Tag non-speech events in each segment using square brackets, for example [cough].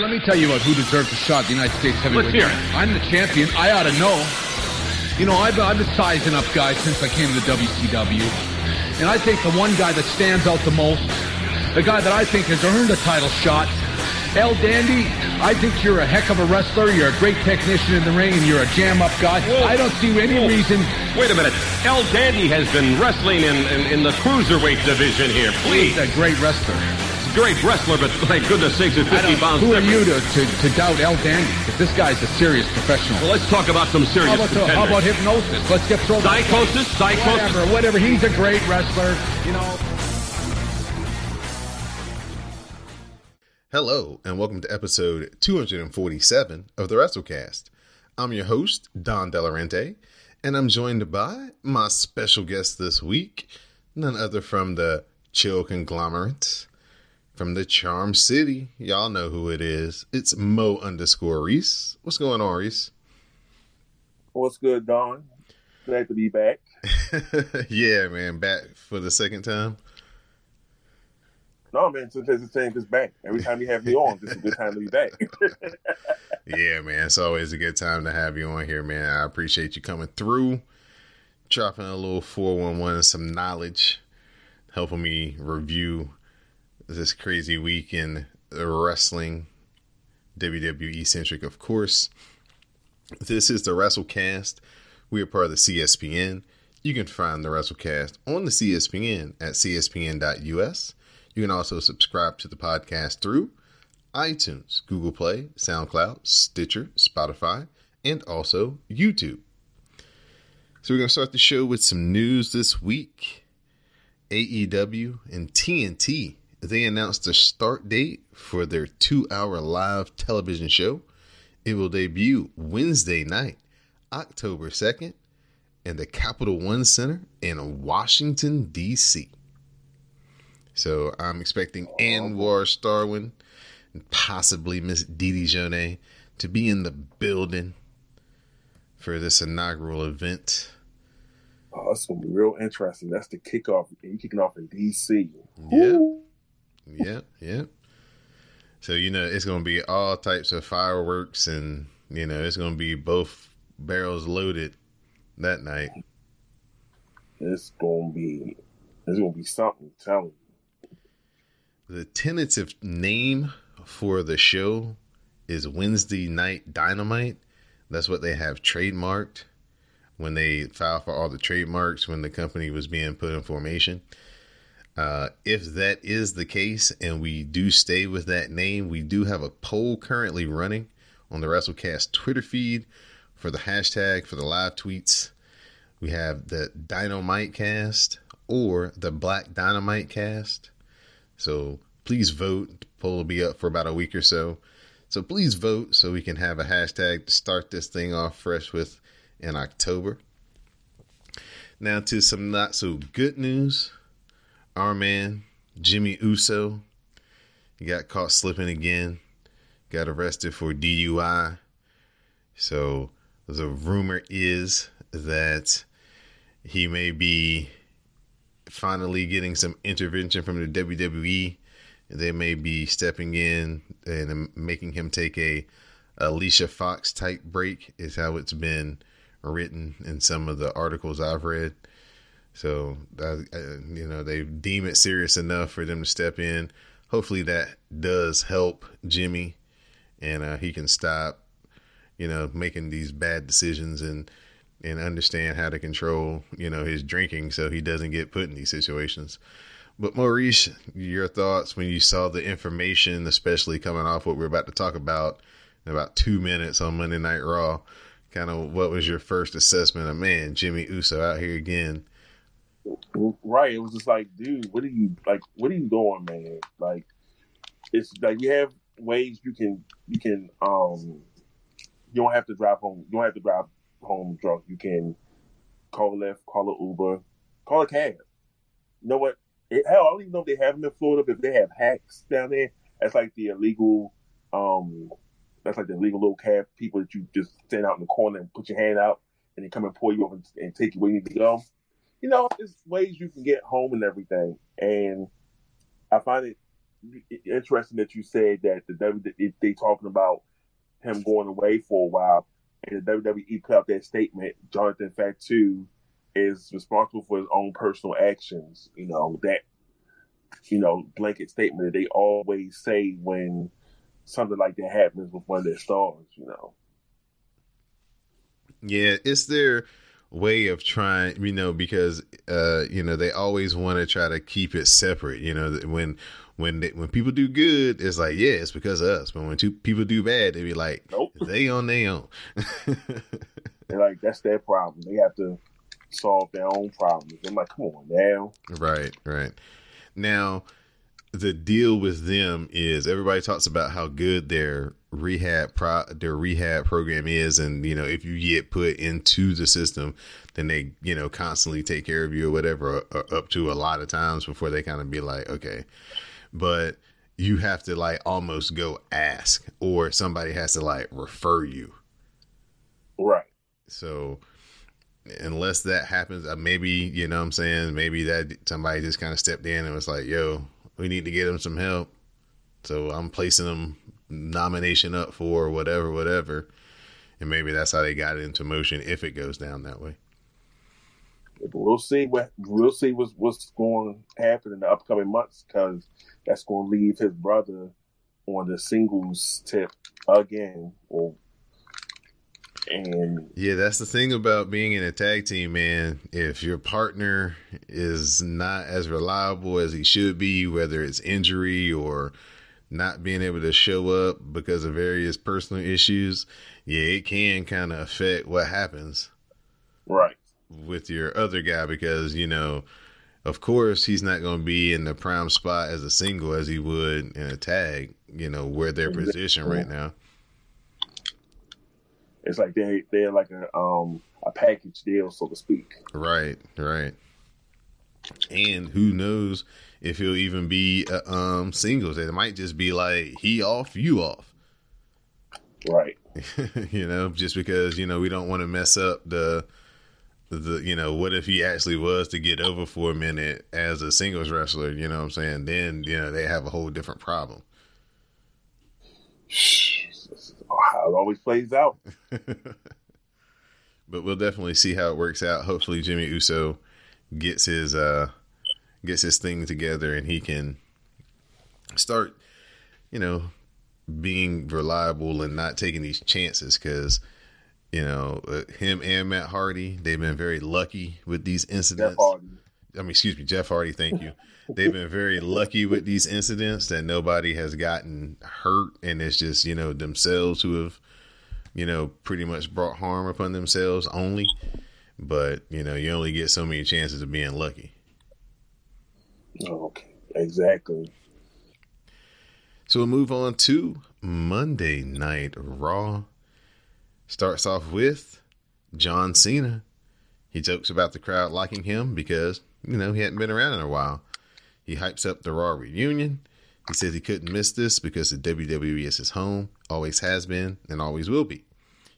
Let me tell you about who deserves a shot. The United States heavyweight. Let's hear it. I'm the champion. I ought to know. You know, I've, I've been sizing up guys since I came to the WCW, and I think the one guy that stands out the most, the guy that I think has earned a title shot, El Dandy. I think you're a heck of a wrestler. You're a great technician in the ring, and you're a jam-up guy. Whoa. I don't see any Whoa. reason. Wait a minute. El Dandy has been wrestling in, in, in the cruiserweight division here. Please. He's a great wrestler. Great wrestler, but my goodness sakes, it's I 50 pounds who are different. you to, to, to doubt El Dandy? Because this guy's a serious professional. Well, let's talk about some serious How about, the, how about hypnosis? Let's get thrown. Psychosis? Psychosis? Whatever, whatever. He's a great wrestler. You know. Hello, and welcome to episode 247 of the WrassleCast. I'm your host, Don Delarente, and I'm joined by my special guest this week, none other from the Chill Conglomerate, from the Charm City. Y'all know who it is. It's Mo underscore Reese. What's going on, Reese? What's good, Don? Glad to be back. [laughs] yeah, man, back for the second time. No, man, sometimes it's saying just back. Every time you have me on, this is a good time to be back. [laughs] Yeah, man. It's always a good time to have you on here, man. I appreciate you coming through, dropping a little 411 and some knowledge, helping me review this crazy week in wrestling, WWE centric, of course. This is the WrassleCast. We are part of the CSPN. You can find the WrassleCast on the CSPN at cspn.us. You can also subscribe to the podcast through iTunes, Google Play, SoundCloud, Stitcher, Spotify, and also YouTube. So we're going to start the show with some news this week. AEW and TNT, they announced the start date for their 2-hour live television show. It will debut Wednesday night, October 2nd, in the Capital One Center in Washington D.C. So I'm expecting Anwar Starwin and possibly Miss Didi Jonay to be in the building for this inaugural event. oh, it's gonna be real interesting. That's the kickoff. You kicking off in DC. Yeah. Ooh. Yeah, yeah. So you know it's gonna be all types of fireworks, and you know it's gonna be both barrels loaded that night. It's gonna be. It's gonna be something. Telling. The tentative name for the show is Wednesday Night Dynamite. That's what they have trademarked when they filed for all the trademarks when the company was being put in formation. Uh, if that is the case and we do stay with that name, we do have a poll currently running on the WrassleCast Twitter feed for the hashtag for the live tweets. We have the Dynamite Cast or the Black Dynamite Cast. So please vote. The poll will be up for about a week or so. So please vote so we can have a hashtag to start this thing off fresh with in October. Now to some not so good news. Our man, Jimmy Uso, he got caught slipping again. Got arrested for DUI. So the rumor is that he may be finally getting some intervention from the WWE. They may be stepping in and making him take a Alicia Fox type break, is how it's been written in some of the articles I've read. So, uh, you know, they deem it serious enough for them to step in. Hopefully, that does help Jimmy and uh, he can stop, you know, making these bad decisions and and understand how to control, you know, his drinking so he doesn't get put in these situations. But Maurice, your thoughts when you saw the information, especially coming off what we're about to talk about in about two minutes on Monday Night Raw, kind of what was your first assessment of man, Jimmy Uso out here again? Right. It was just like, dude, what are you like? What are you doing, man? Like, it's like you have ways you can you can um you don't have to drive home. You don't have to drive home drunk. You can call a Lyft, call an Uber, call a cab. You know what? It, hell, I don't even know if they have them in Florida, but if they have hacks down there, that's like the illegal, um, that's like the illegal little cab people that you just stand out in the corner and put your hand out and they come and pull you over and, and take you where you need to go. You know, there's ways you can get home and everything. And I find it interesting that you said that the WWE they talking about him going away for a while, and the WWE put out that statement. Jonathan Fatu is responsible for his own personal actions. You know that you know blanket statement that they always say when something like that happens with one of their stars. You know. Yeah, it's their way of trying, you know, because uh, you know they always want to try to keep it separate. You know, when when they, when people do good, it's like yeah, it's because of us. But when two people do bad, they be like, Nope. [laughs] they on their own. [laughs] They're like that's their problem. They have to solve their own problems. I'm like, come on now. Right, right. Now, the deal with them is everybody talks about how good their rehab pro their rehab program is, and you know if you get put into the system, then they you know constantly take care of you or whatever, or, or up to a lot of times before they kind of be like, okay, but you have to like almost go ask, or somebody has to like refer you. Right. So unless that happens, uh, maybe you know what I'm saying maybe that somebody just kind of stepped in and was like, "Yo, we need to get him some help." So I'm placing them nomination up for whatever, whatever, and maybe that's how they got it into motion if it goes down that way. We'll see what we'll see what's what's going to happen in the upcoming months because that's going to leave his brother on the singles tip again. Or and Yeah, that's the thing about being in a tag team, man. If your partner is not as reliable as he should be, whether it's injury or not being able to show up because of various personal issues, yeah, it can kind of affect what happens right, with your other guy because, you know, of course, he's not going to be in the prime spot as a single as he would in a tag, you know, where their position right now. it's like they they're like a um a package deal, so to speak. Right, right. And who knows if he'll even be uh, um singles? It might just be like he off, you off. Right. [laughs] you know, just because you know we don't want to mess up the the you know what if he actually was to get over for a minute as a singles wrestler? You know what I'm saying? Then you know they have a whole different problem. How it always plays out. [laughs] but we'll definitely see how it works out. Hopefully, Jimmy Uso gets his uh gets his thing together and he can start, you know, being reliable and not taking these chances because. You know, uh, him and Matt Hardy, they've been very lucky with these Jeff incidents. Hardy. I mean, excuse me, Jeff Hardy. Thank you. They've been very lucky with these incidents that nobody has gotten hurt, and it's just you know themselves who have, you know, pretty much brought harm upon themselves only. But you know, you only get so many chances of being lucky. Okay. Exactly. So we'll move on to Monday Night Raw. Starts off with John Cena. He jokes about the crowd liking him because, you know, he hadn't been around in a while. He hypes up the Raw reunion. He says he couldn't miss this because the WWE is his home, always has been, and always will be.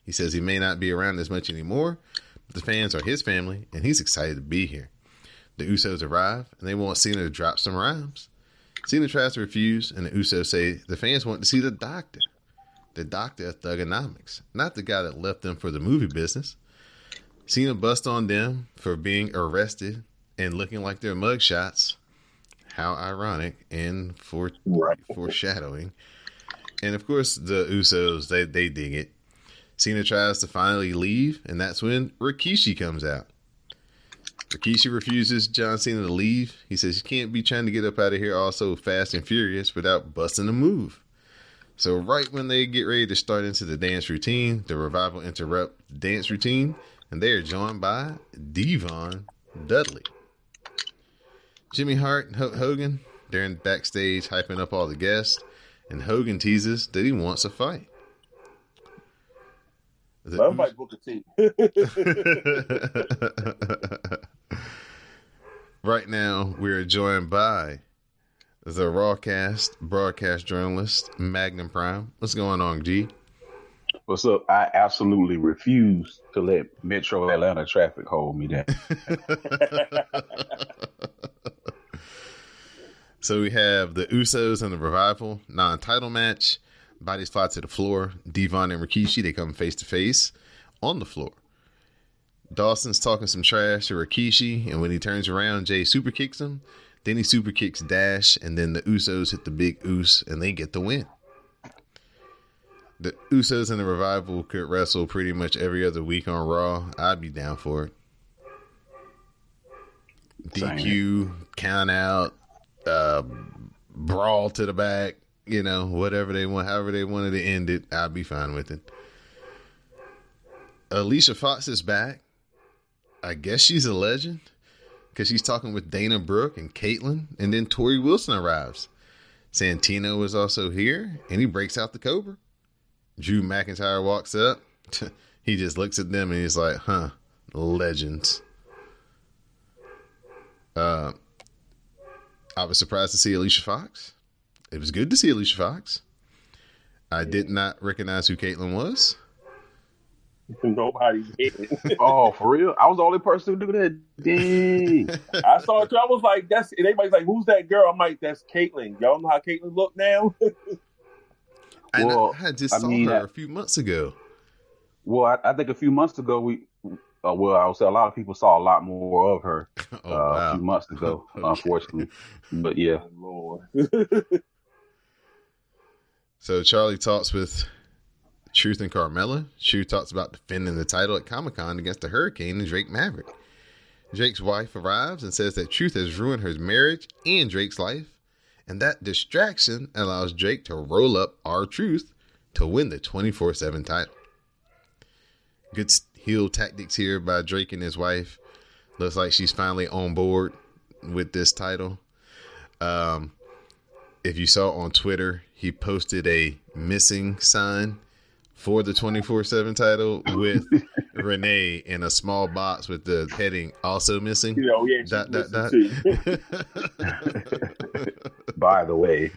He says he may not be around as much anymore, but the fans are his family, and he's excited to be here. The Usos arrive, and they want Cena to drop some rhymes. Cena tries to refuse, and the Usos say the fans want to see the doctor. The doctor of thuganomics, not the guy that left them for the movie business. Cena busts on them for being arrested and looking like their mugshots. How ironic and for Right. foreshadowing. And of course, the Usos they they dig it. Cena tries to finally leave, and that's when Rikishi comes out. Rikishi refuses John Cena to leave. He says you can't be trying to get up out of here all so fast and furious without busting a move. So right when they get ready to start into the dance routine, the revival interrupt the dance routine, and they are joined by D-Von Dudley. Jimmy Hart and Hulk Hogan, in backstage hyping up all the guests, and Hogan teases that he wants a fight. The Love like Booker T. [laughs] right now, we're joined by the Rawcast broadcast journalist, Magnum Prime. What's going on, G? What's up? I absolutely refuse to let Metro Atlanta traffic hold me down. [laughs] So we have the Usos and the Revival non-title match. Bodies fly to the floor. D-Von and Rikishi they come face to face on the floor. Dawson's talking some trash to Rikishi, and when he turns around, Jey super kicks him. Then he super kicks Dash, and then the Usos hit the big Us, and they get the win. The Usos and the Revival could wrestle pretty much every other week on Raw. I'd be down for it. DQ, count out, uh, brawl to the back, you know, whatever they want, however they wanted to end it, I'd be fine with it. Alicia Fox is back. I guess she's a legend because she's talking with Dana Brooke and Kaitlyn, and then Torrie Wilson arrives. Santino is also here, and he breaks out the Cobra. Drew McIntyre walks up. [laughs] he just looks at them and he's like, huh, legends. Uh, I was surprised to see Alicia Fox. It was good to see Alicia Fox. I did not recognize who Kaitlyn was. [laughs] Nobody did. [laughs] Oh, for real? I was the only person to do that. Dang. [laughs] I saw it too. I was like, that's and everybody's like, who's that girl? I'm like, that's Kaitlyn. Y'all know how Kaitlyn look now? And Well, I, I just I saw mean, her I- a few months ago. well, I, I think a few months ago we, uh, well, I would say a lot of people saw a lot more of her Oh, uh, a few months ago, Okay. unfortunately. But yeah, Lord. So Charly talks with Truth and Carmella. Truth talks about defending the title at Comic Con against the Hurricane and Drake Maverick. Drake's wife arrives and says that Truth has ruined her marriage and Drake's life, and that distraction allows Drake to roll up R-Truth to win the 24 7 title. Good heel tactics here by Drake and his wife. Looks like she's finally on board with this title. Um, if you saw on Twitter, he posted a missing sign for the 24 7 title with [laughs] Renee in a small box with the heading also missing. You know, yeah, oh, Dot, dot, dot. [laughs] by the way,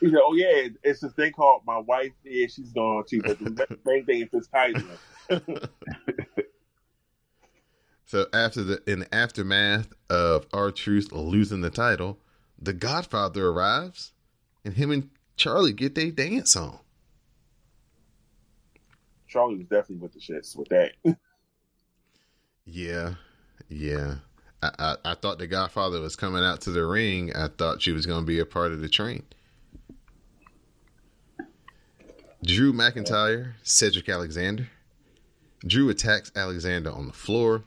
you know, oh, yeah, it's this thing called my wife. Yeah, she's gone too. But the main thing is this title. [laughs] so after the in the aftermath of R-Truth losing the title, the Godfather arrives, and him and Charly get their dance on. Charly was definitely with the shits with that. [laughs] Yeah, yeah. I, I, I thought the Godfather was coming out to the ring. I thought she was going to be a part of the train. Drew McIntyre, Cedric Alexander. Drew attacks Alexander on the floor,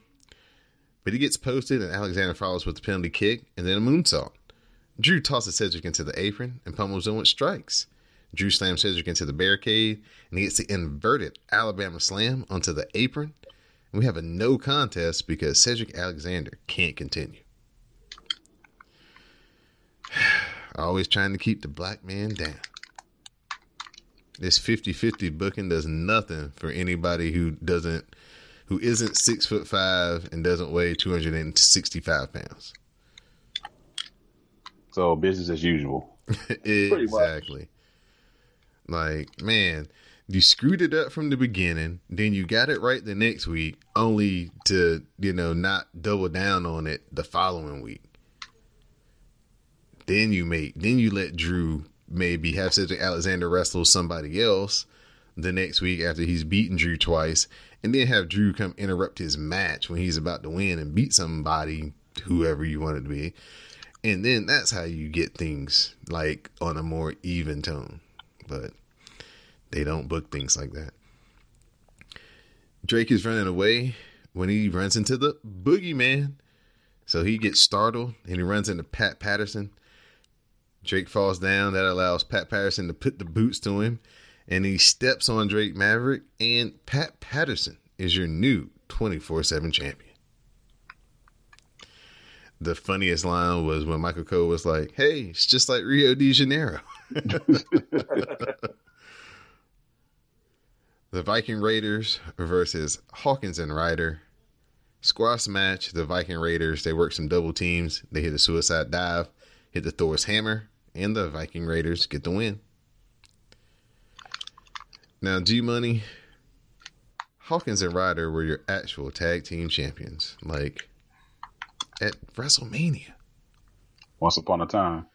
but he gets posted, and Alexander follows with a penalty kick and then a moonsault. Drew tosses Cedric into the apron and pummels him with strikes. Drew slams Cedric into the barricade, and he gets the inverted Alabama slam onto the apron. And we have a no contest because Cedric Alexander can't continue. [sighs] Always trying to keep the black man down. This 50-50 booking does nothing for anybody who doesn't who isn't six foot five and doesn't weigh 265 pounds. So business as usual. [laughs] exactly. Like, man, you screwed it up from the beginning, then you got it right the next week, only to, you know, not double down on it the following week. Then you make then you let Drew maybe have Cedric Alexander wrestle somebody else the next week after he's beaten Drew twice, and then have Drew come interrupt his match when he's about to win and beat somebody, whoever you want it to be. And then that's how you get things like on a more even tone. But they don't book things like that. Drake is running away when he runs into the boogeyman. So he gets startled and he runs into Pat Patterson. Drake falls down. That allows Pat Patterson to put the boots to him. And he steps on Drake Maverick. And Pat Patterson is your new 24 7 champion. The funniest line was when Michael Cole was like, Hey, it's just like Rio de Janeiro. [laughs] the Viking Raiders versus Hawkins and Ryder. Squash match. The Viking Raiders, they work some double teams. They hit a suicide dive, hit the Thor's hammer, and the Viking Raiders get the win. Now, G Money, Hawkins and Ryder were your actual tag team champions, like at WrestleMania. Once upon a time.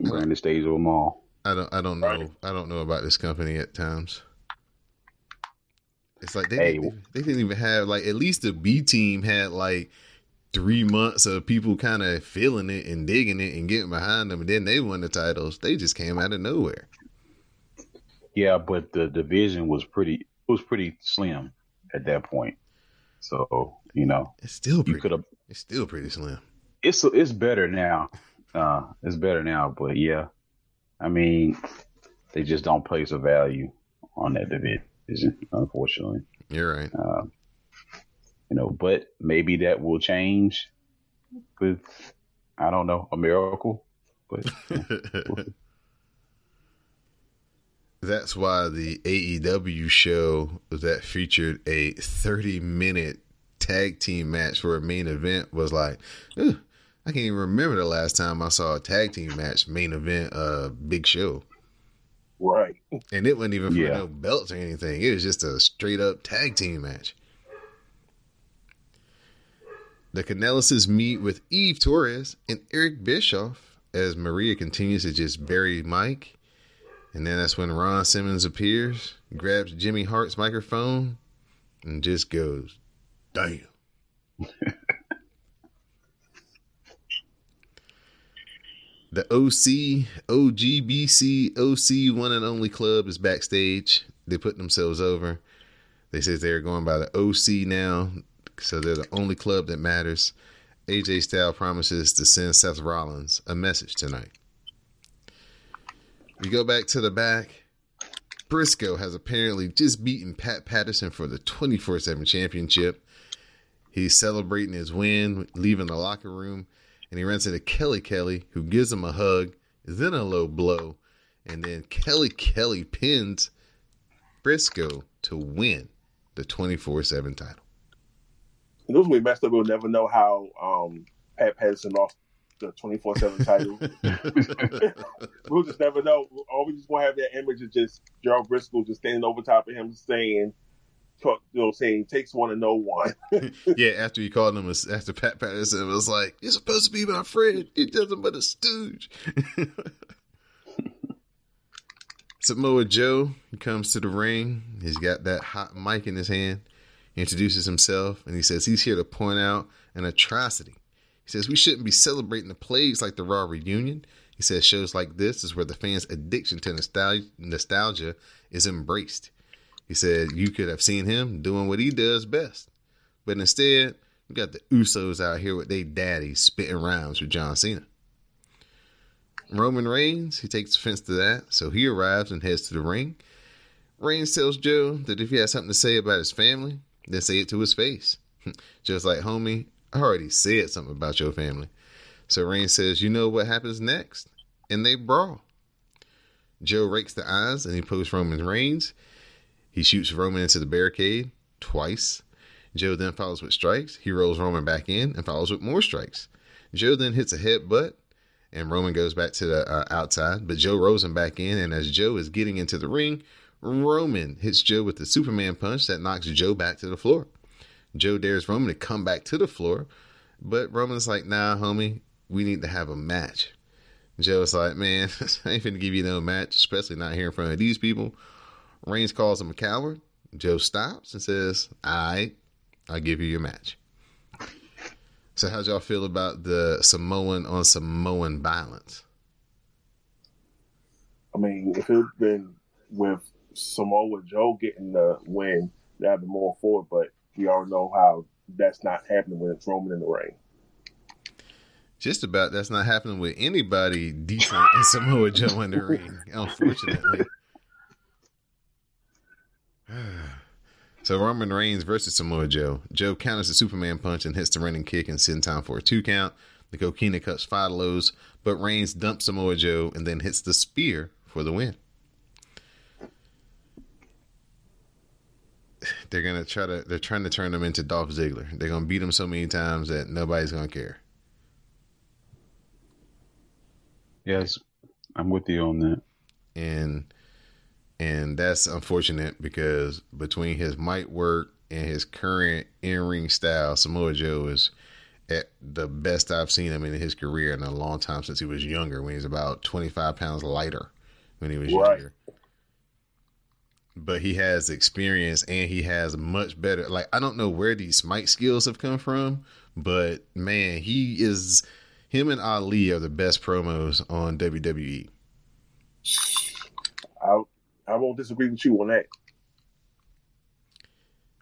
Ran the stage of them all. I don't I don't know Right. I don't know about this company at times. It's like they Hey. didn't, they didn't even have like at least the B team had like three months of people kind of feeling it and digging it and getting behind them, and then they won the titles. They just came out of nowhere. Yeah, but the division was pretty it was pretty slim at that point. So, you know, It's still you pretty. could have It's still pretty slim. it's it's better now. Uh it's better now, but yeah. I mean, they just don't place a value on that division, unfortunately. You're right. Uh, you know, but maybe that will change with I don't know, a miracle. But [laughs] [laughs] That's why the AEW show that featured a 30 minute tag team match for a main event was like, "Ugh, I can't even remember the last time I saw a tag team match main event uh big show. Right. And it wasn't even for Yeah. no belts or anything. It was just a straight up tag team match. The Kanellises meet with Eve Torres and Eric Bischoff as Maria continues to just bury Mike. And then that's when Ron Simmons appears, grabs Jimmy Hart's microphone, and just goes, Damn. the OC, OGBC, OC one and only club is backstage. They put themselves over. They said they're going by the OC now, so they're the only club that matters. AJ Styles promises to send Seth Rollins a message tonight. We go back to the back. Brisco has apparently just beaten Pat Patterson for the 24 7 championship. He's celebrating his win, leaving the locker room, and he runs into Kelly Kelly, who gives him a hug, then a low blow, and then Kelly Kelly pins Brisco to win the 24 7 title. And those we messed up. We'll never know how um, Pat Patterson lost the twenty four seven title. [laughs] we'll just never know. All we just gonna have that image of just Gerald Brisco just standing over top of him saying, you know, saying takes one to know one. [laughs] yeah, after he called him, after Pat Patterson was like, "You're supposed to be my friend. He doesn't but a stooge." [laughs] Samoa Joe comes to the ring. He's got that hot mic in his hand. He introduces himself and he says he's here to point out an atrocity. He says we shouldn't be celebrating the plagues like the Raw reunion. He says shows like this is where the fans' addiction to nostalgia is embraced. He said you could have seen him doing what he does best. But instead, we got the Usos out here with their daddy spitting rhymes with John Cena. Roman Reigns, he takes offense to that, so he arrives and heads to the ring. Reigns tells Joe that if he has something to say about his family, then say it to his face. [laughs] Just like, homie, I already said something about your family. So Reigns says, You know what happens next? And they brawl. Joe rakes the eyes and he pokes Roman Reigns. He shoots Roman into the barricade twice. Joe then follows with strikes. He rolls Roman back in and follows with more strikes. Joe then hits a headbutt, and Roman goes back to the uh, outside, but Joe rolls him back in. And as Joe is getting into the ring, Roman hits Joe with the Superman punch that knocks Joe back to the floor. Joe dares Roman to come back to the floor, but Roman's like, nah, homie, we need to have a match. Joe's like, man, [laughs] I ain't finna give you no match, especially not here in front of these people. Reigns calls him a coward. Joe stops and says, all right, I'll give you your match. So, how'd y'all feel about the Samoan on Samoan violence? I mean, if it had been with Samoa Joe getting the win, that'd be more for it. But we all know how that's not happening when it's Roman in the ring. Just about that's not happening with anybody decent in Samoa Joe in the ring, unfortunately. [laughs] [sighs] so Roman Reigns versus Samoa Joe. Joe counters the Superman punch and hits the running kick and send time for a two count. The Coquina cuts five lows, but Reigns dumps Samoa Joe and then hits the spear for the win. [sighs] They're gonna try to. They're trying to turn him into Dolph Ziggler. They're gonna beat him so many times that nobody's gonna care. yes, I'm with you on that. and and that's unfortunate because between his mic work and his current in ring style, Samoa Joe is at the best I've seen him in his career in a long time since he was younger, when he was about 25 pounds lighter when he was Right. younger. But he has experience and he has much better. Like, I don't know where these mic skills have come from, but man, he is. Him and Ali are the best promos on. WWE. I I won't disagree with you on that.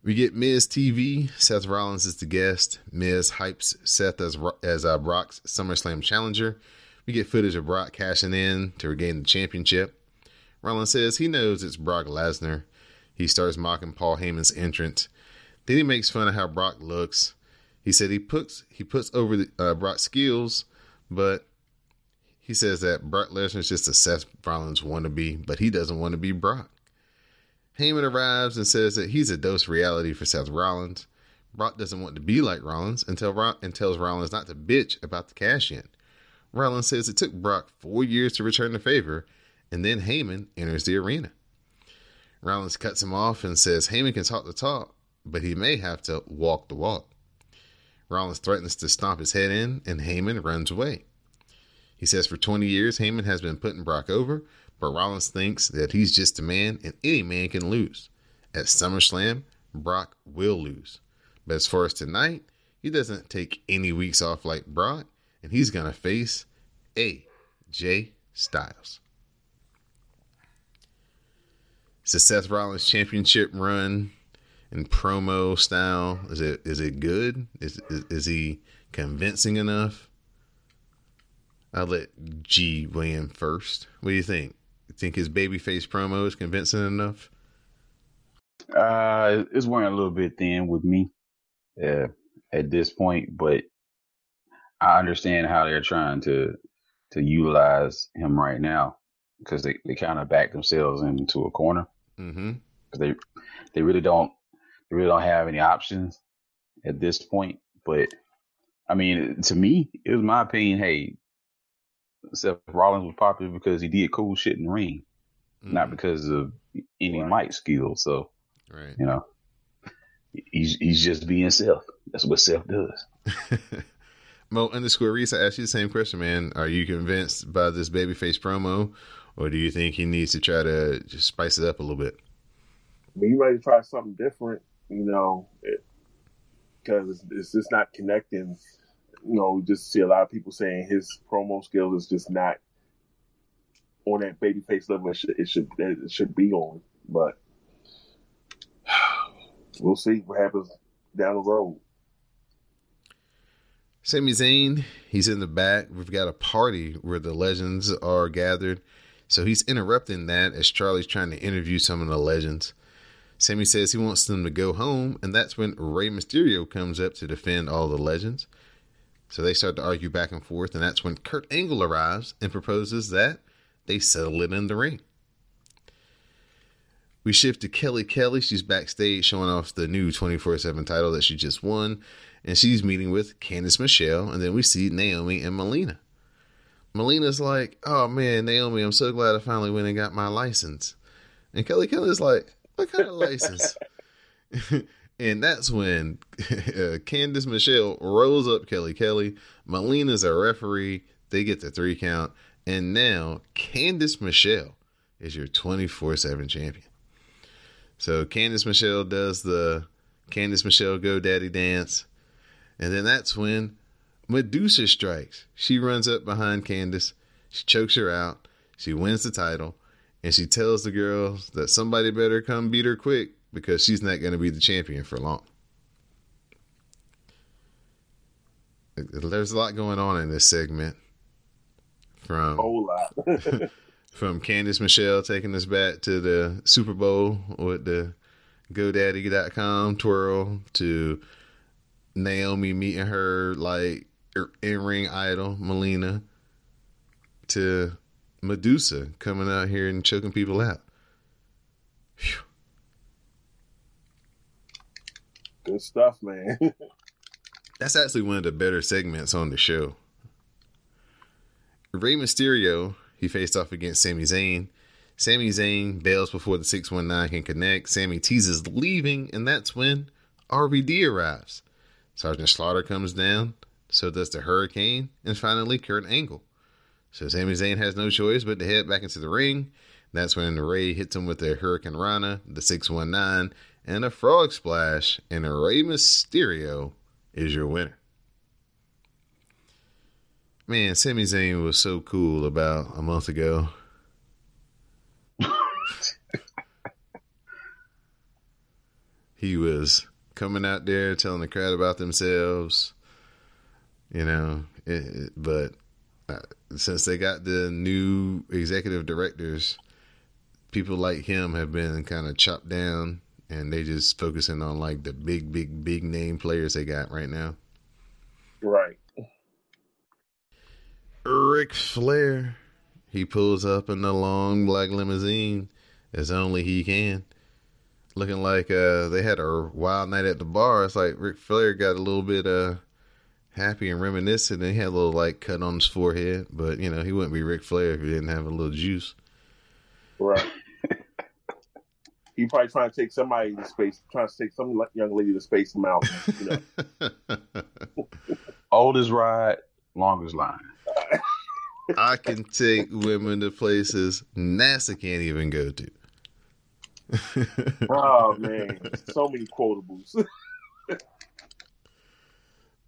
We get Miz TV. Seth Rollins is the guest. Miz hypes Seth as as uh, Brock's SummerSlam challenger. We get footage of Brock cashing in to regain the championship. Rollins says he knows it's Brock Lesnar. He starts mocking Paul Heyman's entrance. Then he makes fun of how Brock looks. He said he puts he puts over the, uh, Brock's skills, but he says that Brock Lesnar is just a Seth Rollins wannabe, but he doesn't want to be Brock. Heyman arrives and says that he's a dose reality for Seth Rollins. Brock doesn't want to be like Rollins until Ro- and tells Rollins not to bitch about the cash in. Rollins says it took Brock four years to return the favor, and then Heyman enters the arena. Rollins cuts him off and says Heyman can talk the talk, but he may have to walk the walk. Rollins threatens to stomp his head in, and Heyman runs away. He says for 20 years, Heyman has been putting Brock over, but Rollins thinks that he's just a man and any man can lose. At SummerSlam, Brock will lose. But as far as tonight, he doesn't take any weeks off like Brock, and he's going to face AJ Styles. It's the Seth Rollins championship run in promo style. Is it is it good? Is is, is he convincing enough? I'll let G weigh in first. What do you think? You think his babyface promo is convincing enough? Uh, it's wearing a little bit thin with me uh, at this point, but I understand how they're trying to to utilize him right now because they, they kind of back themselves into a corner Mm-hmm. they they really don't they really don't have any options at this point. But I mean, to me, it was my opinion. Hey, Seth Rollins was popular because he did cool shit in the ring, not mm-hmm. because of any Right. mic skills. So right. you know, he's he's just being Seth. That's what Seth does. [laughs] [laughs] Mo underscore Reese, I asked you the same question, man. Are you convinced by this babyface promo, or do you think he needs to try to just spice it up a little bit? I mean, you ready to try something different, you know, because it's, it's just not connecting. You know, just see a lot of people saying his promo skills is just not on that babyface level it should it should it should be on. But [sighs] we'll see what happens down the road. Sami Zayn, he's in the back. We've got a party where the legends are gathered. So he's interrupting that as Charly's trying to interview some of the legends. Sami says he wants them to go home, and that's when Rey Mysterio comes up to defend all the legends. So they start to argue back and forth, and that's when Kurt Angle arrives and proposes that they settle it in the ring. We shift to Kelly Kelly. She's backstage showing off the new 24 7 title that she just won, and she's meeting with Candice Michelle, and then we see Naomi and Melina. Melina's like, Oh man, Naomi, I'm so glad I finally went and got my license. And Kelly Kelly's like, What kind of license? [laughs] and that's when [laughs] uh, Candice Michelle rolls up Kelly Kelly. Melina's a referee. They get the three count. And now Candice Michelle is your 24 7 champion. So Candice Michelle does the Candice Michelle Go Daddy dance. And then that's when Medusa strikes. She runs up behind Candice. She chokes her out. She wins the title. And she tells the girls that somebody better come beat her quick because she's not going to be the champion for long. There's a lot going on in this segment. From whole lot. [laughs] from Candice Michelle taking us back to the Super Bowl with the GoDaddy.com twirl to Naomi meeting her like er, in ring idol Melina to Medusa coming out here and choking people out. Phew. Good stuff, man. [laughs] That's actually one of the better segments on the show. Rey Mysterio, he faced off against Sami Zayn. Sami Zayn bails before the 619 can connect. Sami teases leaving, and that's when RVD arrives. Sergeant Slaughter comes down. So does the Hurricane, and finally Kurt Angle. So Sami Zayn has no choice but to head back into the ring. That's when Rey hits him with the hurricanrana, the 619, and a Frog Splash, and a Rey Mysterio is your winner. Man, Sami Zayn was so cool about a month ago. [laughs] he was coming out there telling the crowd about themselves, you know. It, it, but uh, since they got the new executive directors, people like him have been kind of chopped down, and they just focusing on like the big, big, big name players they got right now. Right. Ric Flair, he pulls up in the long black limousine as only he can looking like uh, they had a wild night at the bar. It's like Ric Flair got a little bit uh, happy and reminiscent, and he had a little like cut on his forehead. But you know, he wouldn't be Ric Flair if he didn't have a little juice. Right. He probably trying to take somebody to space, trying to take some young lady to space mountain. You know. [laughs] Oldest ride, longest line. [laughs] I can take women to places NASA can't even go to. [laughs] oh man, so many quotables.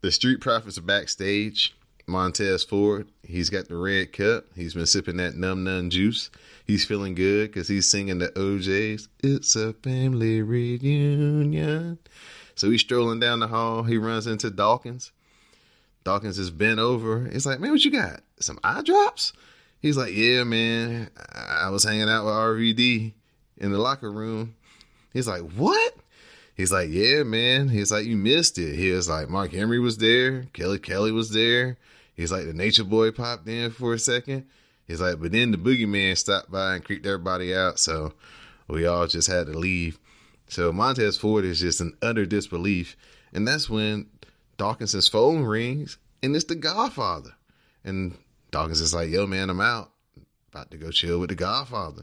the Street Profits are backstage. Montez Ford, he's got the red cup. He's been sipping that num num juice. He's feeling good because he's singing the O'Jays It's a family reunion. So he's strolling down the hall. He runs into Dawkins. Dawkins is bent over. He's like, man, what you got? Some eye drops? He's like, yeah, man. I was hanging out with RVD in the locker room. He's like, what? He's like, yeah, man. He's like, you missed it. He was like, Mark Henry was there. Kelly Kelly was there. He's like, the Nature Boy popped in for a second. He's like, but then the Boogeyman stopped by and creeped everybody out. So we all just had to leave. So Montez Ford is just in utter disbelief. And that's when Dawkins' phone rings and it's the Godfather. And Dawkins is like, yo, man, I'm out. About to go chill with the Godfather.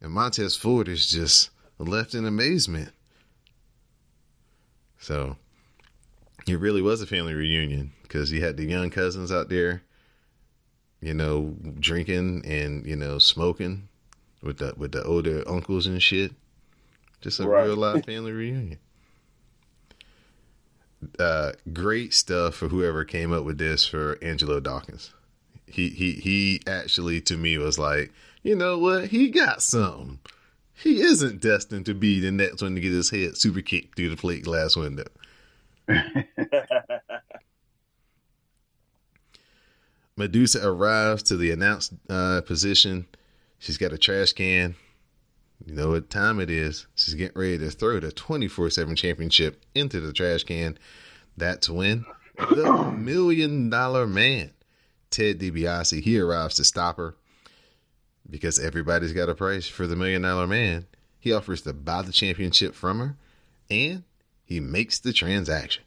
And Montez Ford is just left in amazement. So it really was a family reunion because you had the young cousins out there, you know, drinking and you know smoking with the with the older uncles and shit. Just a right. real life [laughs] family reunion. Uh, great stuff for whoever came up with this for Angelo Dawkins. He he he actually to me was like, you know what? He got some. He isn't destined to be the next one to get his head super kicked through the plate glass window. [laughs] Medusa arrives to the announced uh, position. She's got a trash can. You know what time it is. She's getting ready to throw the 24 7 championship into the trash can. That's when the [clears throat] million dollar man, Ted DiBiase, he arrives to stop her because everybody's got a price for the million dollar man. He offers to buy the championship from her and he makes the transaction.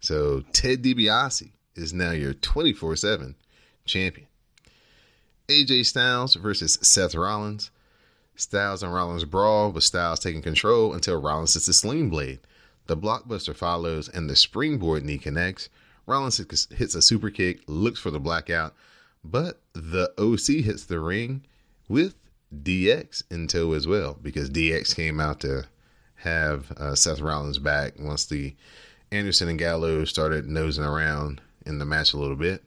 So Ted DiBiase is now your 24 7 champion. AJ Styles versus Seth Rollins. Styles and Rollins brawl, with Styles taking control until Rollins hits the sling blade. The blockbuster follows and the springboard knee connects. Rollins hits a super kick, looks for the blackout, but the OC hits the ring with DX in tow as well because DX came out to have uh, Seth Rollins back once the Anderson and Gallows started nosing around in the match a little bit.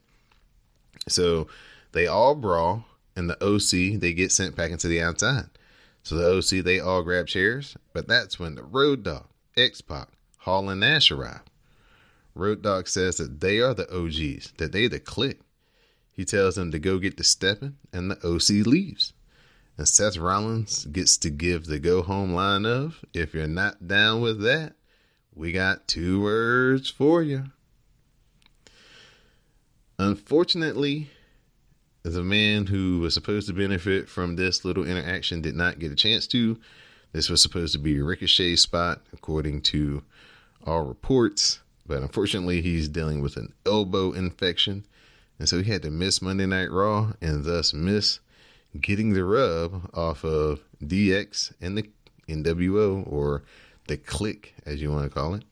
So they all brawl, and the OC they get sent back into the outside. So the OC they all grab chairs, but that's when the Road Dog, X Pac, Hall and Nash arrive. Road Dog says that they are the OGs, that they the clique. He tells them to go get the stepping, and the OC leaves. And Seth Rollins gets to give the go home line of, if you're not down with that, we got two words for you. Unfortunately, the man who was supposed to benefit from this little interaction did not get a chance to. This was supposed to be a Ricochet spot, according to all reports. But unfortunately, he's dealing with an elbow infection and so he had to miss Monday Night Raw and thus miss getting the rub off of DX and the NWO or the Clique, as you want to call it.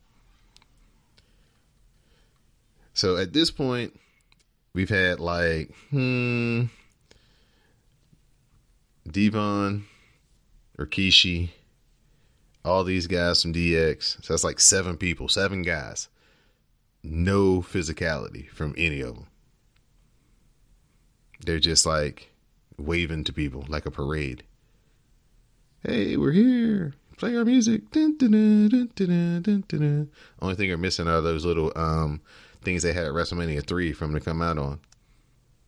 So at this point, we've had like hmm D-Von or Kishi, all these guys from DX. So that's like seven people, seven guys. No physicality from any of them. They're just like waving to people like a parade. Hey, we're here. Play our music. Dun, dun, dun, Only thing they're missing are those little um, things they had at WrestleMania 3 for from to come out on.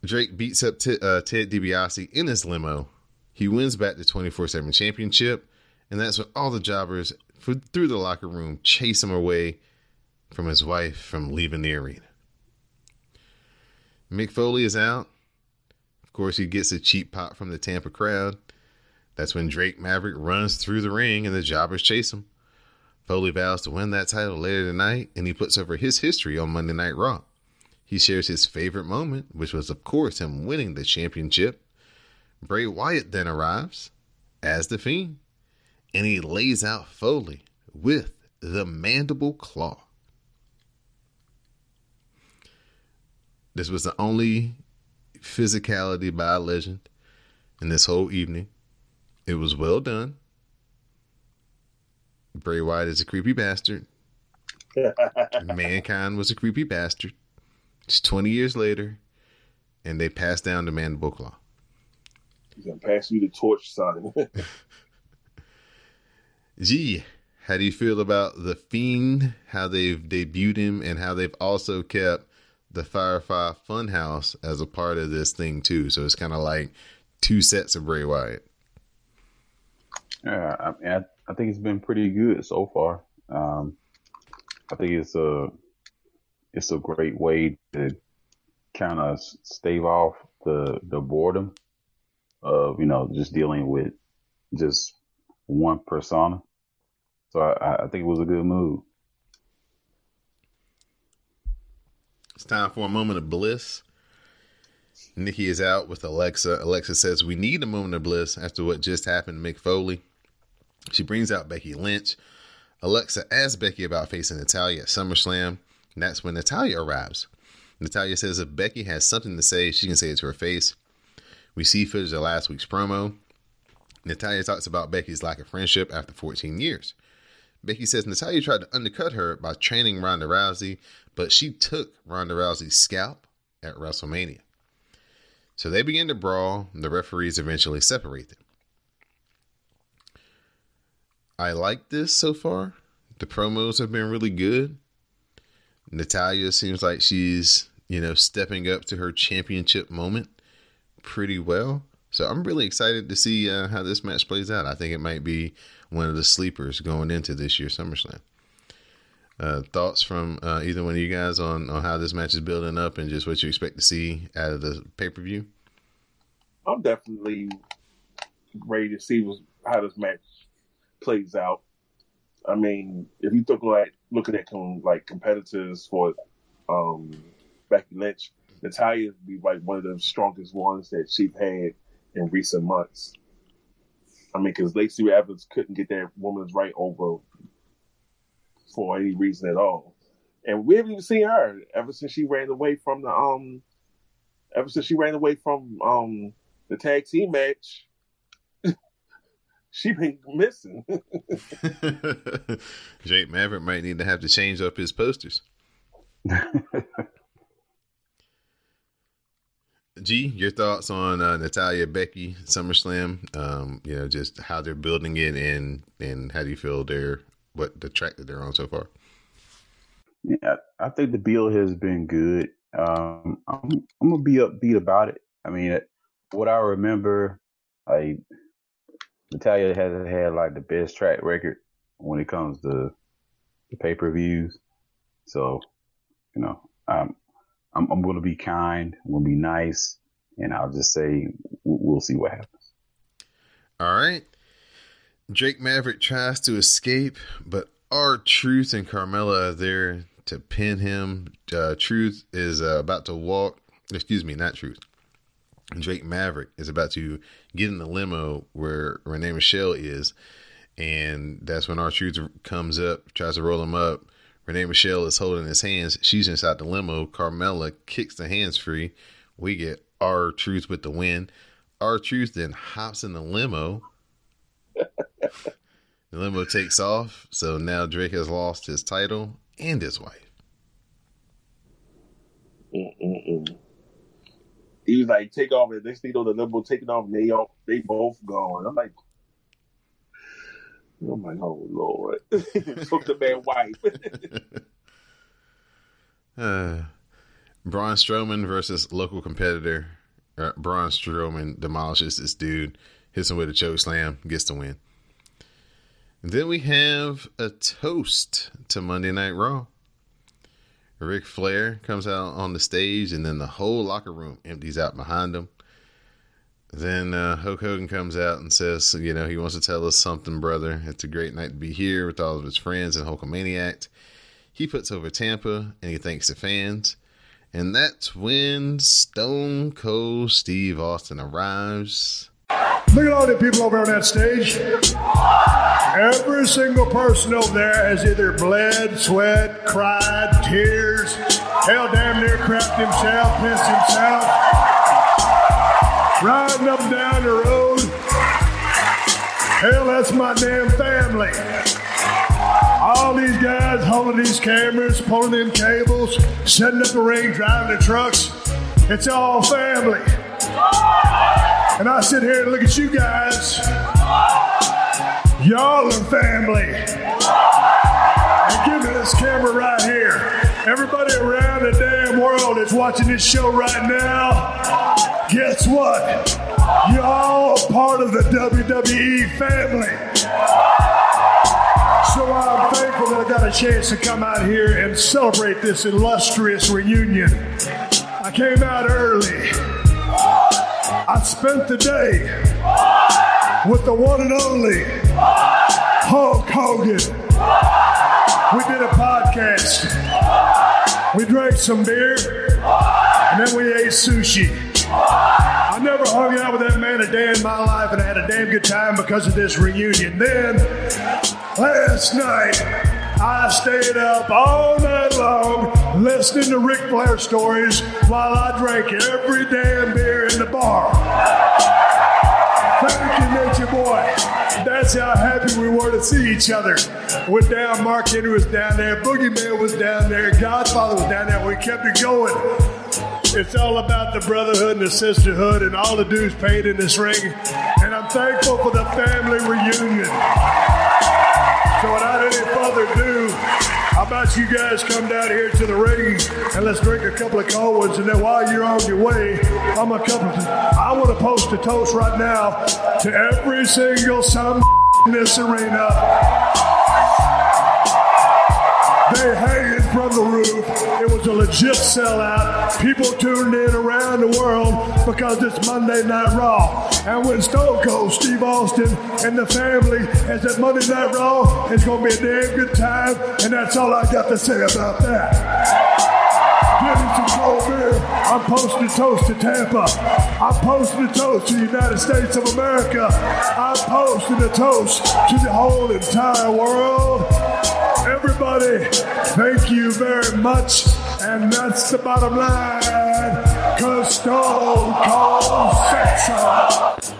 Drake beats up t- uh, Ted DiBiase in his limo. He wins back the 24 7 championship. And that's when all the jobbers through the locker room chase him away from his wife from leaving the arena. Mick Foley is out. Course, he gets a cheap pop from the Tampa crowd. That's when Drake Maverick runs through the ring and the jobbers chase him. Foley vows to win that title later tonight, and he puts over his history on Monday Night Raw. He shares his favorite moment, which was, of course, him winning the championship. Bray Wyatt then arrives as the Fiend, and he lays out Foley with the mandible claw. This was the only physicality by a legend in this whole evening. It was well done. Bray Wyatt is a creepy bastard. [laughs] Mankind was a creepy bastard. It's 20 years later, and they passed down the mandible claw. He's gonna pass you the torch, son. [laughs] Gee, how do you feel about the Fiend? How they've debuted him, and how they've also kept the Firefly Funhouse as a part of this thing too. So it's kind of like two sets of Bray Wyatt. Yeah, I, I think it's been pretty good so far. Um, I think it's a it's a great way to kind of stave off the the boredom of you know just dealing with just one persona. So I, I think it was a good move. It's time for a moment of bliss. Nikki is out with Alexa. Alexa says, We need a moment of bliss after what just happened to Mick Foley. She brings out Becky Lynch. Alexa asks Becky about facing Natalya at SummerSlam, and that's when Natalya arrives. Natalya says if Becky has something to say, she can say it to her face. We see footage of last week's promo. Natalya talks about Becky's lack of friendship after 14 years. Becky says Natalya tried to undercut her by training Ronda Rousey, but she took Ronda Rousey's scalp at WrestleMania. So they begin to brawl. The referees eventually separate them. I like this so far. The promos have been really good. Natalya seems like she's, you know, stepping up to her championship moment pretty well. So I'm really excited to see uh, how this match plays out. I think it might be one of the sleepers going into this year's SummerSlam. Uh, thoughts from uh, either one of you guys on, on how this match is building up and just what you expect to see out of the pay per view? I'm definitely ready to see how this match plays out. I mean, if you look like looking at com- like competitors for um, Becky Lynch, Natalya would be like one of the strongest ones that she's had in recent months. I mean, because Lacey Evans couldn't get that woman's right over for any reason at all, and we haven't even seen her ever since she ran away from the um, ever since she ran away from um the tag team match [laughs] she been missing. [laughs] [laughs] Jake Maverick might need to have to change up his posters. G, your thoughts on uh, Natalya Becky SummerSlam? Um, you know, just how they're building it and and how do you feel they're what the track that they're on so far? Yeah, I think the build has been good. Um, I'm I'm gonna be upbeat about it. I mean, what I remember, I Natalya has had like the best track record when it comes to the pay per views. So, you know, I'm, I'm, I'm going to be kind, I'm to be nice, and I'll just say we'll see what happens. All right. Drake Maverick tries to escape, but R-Truth and Carmella are there to pin him. Uh, Truth is uh, about to walk. Excuse me, not Truth. Drake Maverick is about to get in the limo where Renee Michelle is, and that's when R-Truth comes up, tries to roll him up. Renee Michelle is holding his hands. She's inside the limo. Carmella kicks the hands free. We get R-Truth with the win. R-Truth then hops in the limo. [laughs] the limo takes off. So now Drake has lost his title and his wife. Mm-mm-mm. He was like, take off. And next thing you know, the limo taking off, and they all, they both gone. I'm like, oh my oh lord, [laughs] took the man wife. [laughs] uh, Braun Strowman versus local competitor. Uh, Braun Strowman demolishes this dude, hits him with a choke slam, gets the win. Then we have a toast to Monday Night Raw. Ric Flair comes out on the stage, and then the whole locker room empties out behind him. Then uh, Hulk Hogan comes out and says, you know, he wants to tell us something, brother. It's a great night to be here with all of his friends and Hulkamaniac. He puts over Tampa and he thanks the fans. And that's when Stone Cold Steve Austin arrives. Look at all the people over on that stage. Every single person over there has either bled, sweat, cried, tears, hell damn near crapped himself, pissed himself, riding up and down the road. Hell, that's my damn family. All these guys holding these cameras, pulling them cables, setting up the ring, driving the trucks. It's all family. And I sit here and look at you guys. Y'all are family. And give me this camera right here. Everybody around the damn world that's watching this show right now, guess what? Y'all are part of the WWE family. So I'm thankful that I got a chance to come out here and celebrate this illustrious reunion. I came out early. I spent the day with the one and only Hulk Hogan. We did a podcast. We drank some beer, and then we ate sushi. I never hung out with that man a day in my life, and I had a damn good time because of this reunion. Then, last night, I stayed up all night long listening to Ric Flair stories while I drank every damn beer in the bar. Boy. That's how happy we were to see each other. Went down, Mark Henry was down there, Boogeyman was down there, Godfather was down there. We kept it going. It's all about the brotherhood and the sisterhood and all the dudes paid in this ring. And I'm thankful for the family reunion. You guys come down here to the ring and let's drink a couple of cold ones, and then while you're on your way, I'm a couple. Of, I want to post a toast right now to every single son in this arena. They hanging from the roof. Was a legit sellout. People tuned in around the world because it's Monday Night Raw. And when Stone Cold Steve Austin and the family is at Monday Night Raw, it's going to be a damn good time. And that's all I got to say about that. Give me some cold beer. I'm posting a toast to Tampa. I'm posting a toast to the United States of America. I'm posting a toast to the whole entire world. Everybody, thank you very much. And that's the bottom line. Cause Stone Cold said.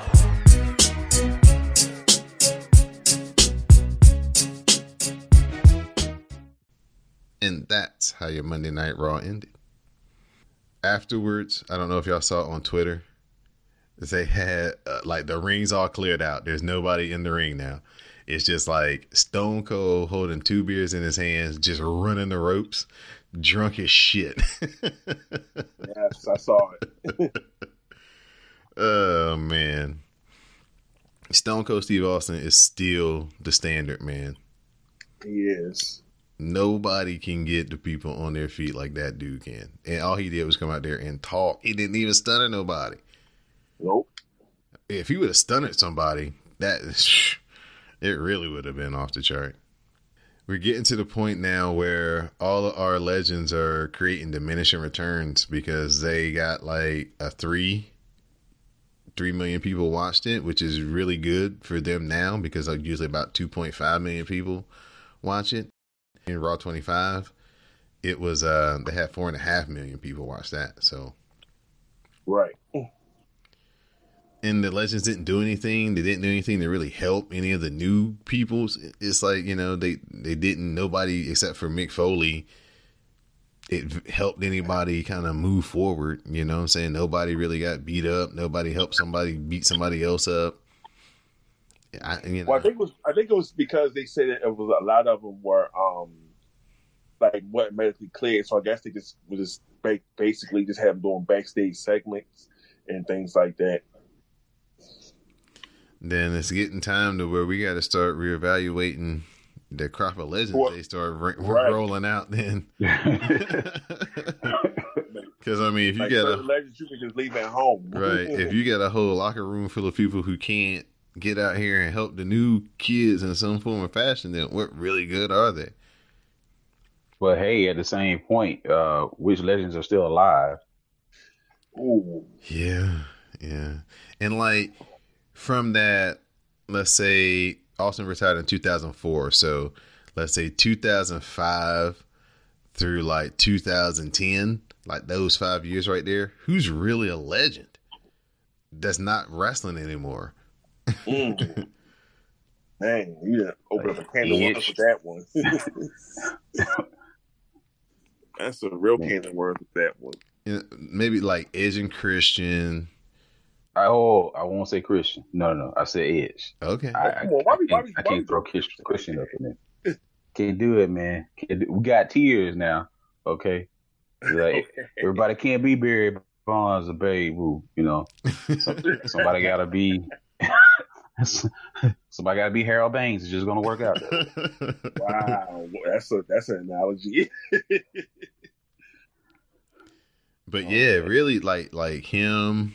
And that's how your Monday Night Raw ended. Afterwards, I don't know if y'all saw it on Twitter. They had uh, like the rings all cleared out. There's nobody in the ring now. It's just like Stone Cold holding two beers in his hands, just running the ropes, drunk as shit. [laughs] yes, I saw it. [laughs] oh man. Stone Cold Steve Austin is still the standard, man. He is. Nobody can get the people on their feet like that dude can. And all he did was come out there and talk. He didn't even stun nobody. Nope. If he would have stunned somebody, that [laughs] it really would have been off the chart. We're getting to the point now where all of our legends are creating diminishing returns because they got like a three, three million people watched it, which is really good for them now because like usually about 2.5 million people watch it. in Raw 25, it was uh they had four and a half million people watch that. So Right. And the legends didn't do anything. They didn't do anything to really help any of the new peoples. It's like you know they they didn't. Nobody except for Mick Foley. It helped anybody kind of move forward. You know what I'm saying? Nobody really got beat up. Nobody helped somebody beat somebody else up. I, you know, Well, I think it was. I think it was because they said that it was a lot of them were um like what medically cleared. So I guess they just was just basically just have them doing backstage segments and things like that. Then it's getting time to where we got to start reevaluating the crop of legends Well, they start ro- right. rolling out. Then, [laughs] [laughs] because I mean, if you like got a certain legends, you can just leave at home. Right. If you got a whole locker room full of people who can't get out here and help the new kids in some form or fashion, then what really good are they? but hey, at the same point, uh, which legends are still alive? Ooh. Yeah. Yeah. And like from that, let's say Austin retired in 2004. So let's say 2005 through like 2010, like those five years right there, who's really a legend that's not wrestling anymore? Mm. [laughs] Man, you done open up a can of worms with that one. [laughs] That's a real can of worms with that one. Maybe like Edge and Christian. I, oh, I won't say Christian. No, no, no. I said Edge. Okay. I, I, Come on, why I why can't, we- I can't throw Christian, Christian up in there. Can't do it, man. Can't do, we got tears now. Okay, like [laughs] everybody can't be Barry Bonds or Babe Ruth. You know, [laughs] somebody got to be. [laughs] somebody got to be Harold Banks. It's just gonna work out. Wow, that's a that's an analogy. but oh, yeah, really like like him.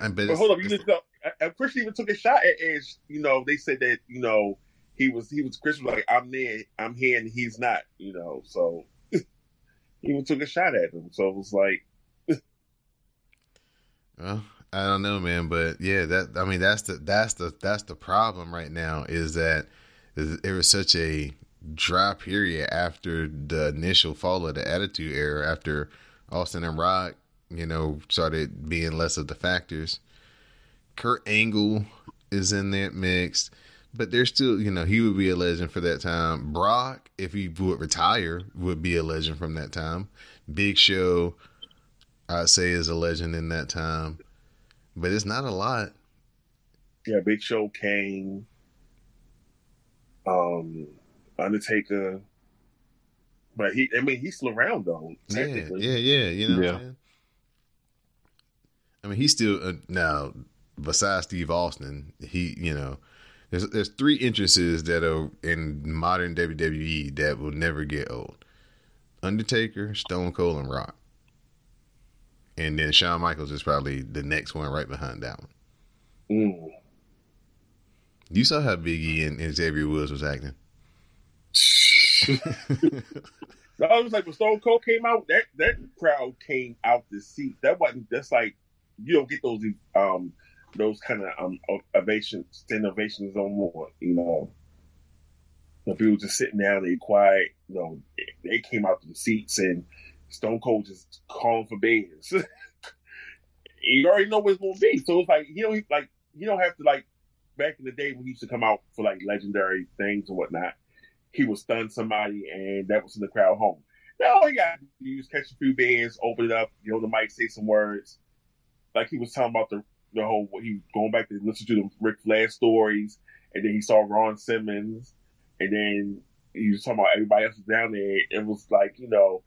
I bet But it's, hold up, you just know, uh, Christian even took a shot at Edge. You know, they said that you know he was he was Christian was like I'm there, I'm here, and he's not. You know, so [laughs] he even took a shot at him. So it was like, [laughs] well, I don't know, man, but yeah, that I mean that's the that's the that's the problem right now is that it was such a dry period after the initial fall of the Attitude Era, after Austin and Rock, you know, started being less of the factors. Kurt Angle is in that mix, but there's still, you know, he would be a legend for that time. Brock, if he would retire, would be a legend from that time. Big Show, I'd say, is a legend in that time, but it's not a lot. yeah, Big Show, Kane, um, Undertaker. But he, I mean, he's still around though. Yeah, Technically, yeah, yeah. You know, what Yeah. I mean, he's still uh, now. Besides Steve Austin, he, you know, there's there's three entrances that are in modern WWE that will never get old: Undertaker, Stone Cold, and Rock. And then Shawn Michaels is probably the next one right behind that one. Mm. You saw how Big E and, and Xavier Woods was acting. [laughs] It was like when Stone Cold came out, that that crowd came out the seat. That wasn't that's like you don't get those um those kind of um ovations, innovations no more. You know, the people just sitting down, they quiet. You know, they came out to the seats and Stone Cold just calling for bears. [laughs] you already know what it's gonna be, so it's like you don't like you don't have to like back in the day when he used to come out for like legendary things and whatnot he would stun somebody and that was in the crowd home. Now all he got to do is catch a few bands, open it up, you know, the mic, say some words. Like he was talking about the the whole he going back to listen to the Ric Flair stories, and then he saw Ron Simmons, and then he was talking about everybody else was down there. It was like you know,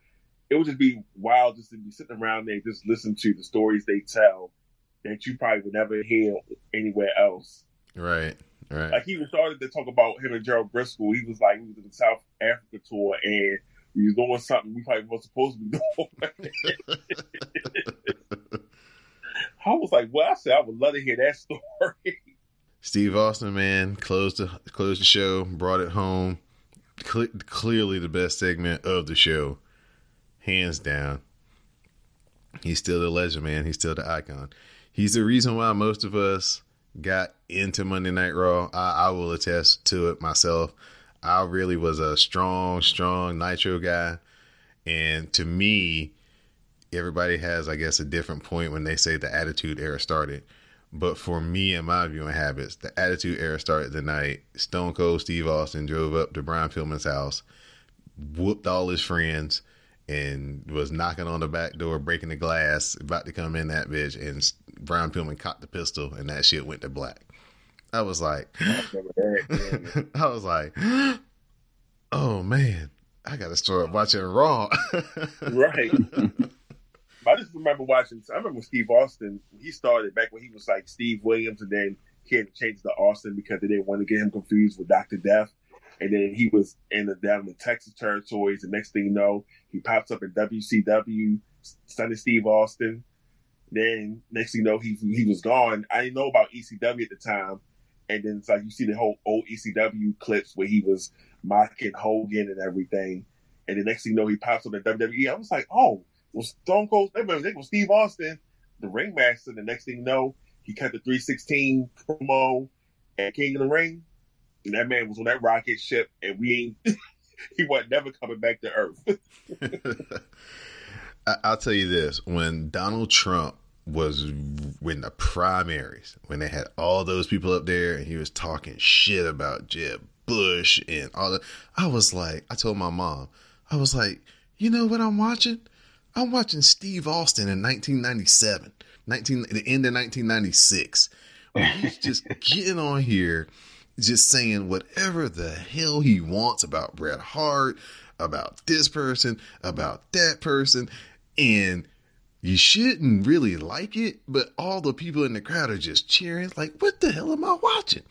it would just be wild just to be sitting around there just listen to the stories they tell that you probably would never hear anywhere else. Right, right. Like he even started to talk about him and Gerald Brisco. He was like he was in the South Africa tour and he was doing something we probably weren't supposed to be doing. [laughs] I was like, well, I said I would love to hear that [laughs] story. Steve Austin, man, closed the closed the show, brought it home. Cle- clearly, the best segment of the show, hands down. He's still the legend, man. He's still the icon. He's the reason why most of us got into Monday Night Raw. I, I will attest to it myself. I really was a strong, strong Nitro guy. And to me, everybody has, I guess, a different point when they say the Attitude Era started. But for me and my viewing habits, the Attitude Era started the night Stone Cold Steve Austin drove up to Brian Pillman's house, whooped all his friends, and was knocking on the back door, breaking the glass, about to come in that bitch, and Brian Pillman caught the pistol, and that shit went to black. I was like, I [laughs] was like, oh man, I gotta start watching Raw. [laughs] right. [laughs] I just remember watching. I remember Steve Austin. He started back when he was like Steve Williams, and then he had to change to Austin because they didn't want to get him confused with Doctor Death. And then he was in the down in Texas territories. The next thing you know, he pops up in WCW, Stunning Steve Austin. Then next thing you know, he he was gone. I didn't know about ECW at the time. And then it's like you see the whole old ECW clips where he was mocking Hogan and everything. And the next thing you know, he pops up in WWE. I was like, oh, was Stone Cold, they was Steve Austin, the ringmaster. The next thing you know, he cut the 316 promo at King of the Ring. And that man was on that rocket ship, and we ain't, [laughs] he wasn't never coming back to Earth. [laughs] I'll tell you this when Donald Trump was in the primaries, when they had all those people up there and he was talking shit about Jeb Bush and all that, I was like, I told my mom, I was like, you know what I'm watching? I'm watching Steve Austin in 1997, 19, the end of 1996. He's just [laughs] getting on here, just saying whatever the hell he wants about Bret Hart, about this person, about that person. And you shouldn't really like it, but all the people in the crowd are just cheering. It's like, what the hell am I watching?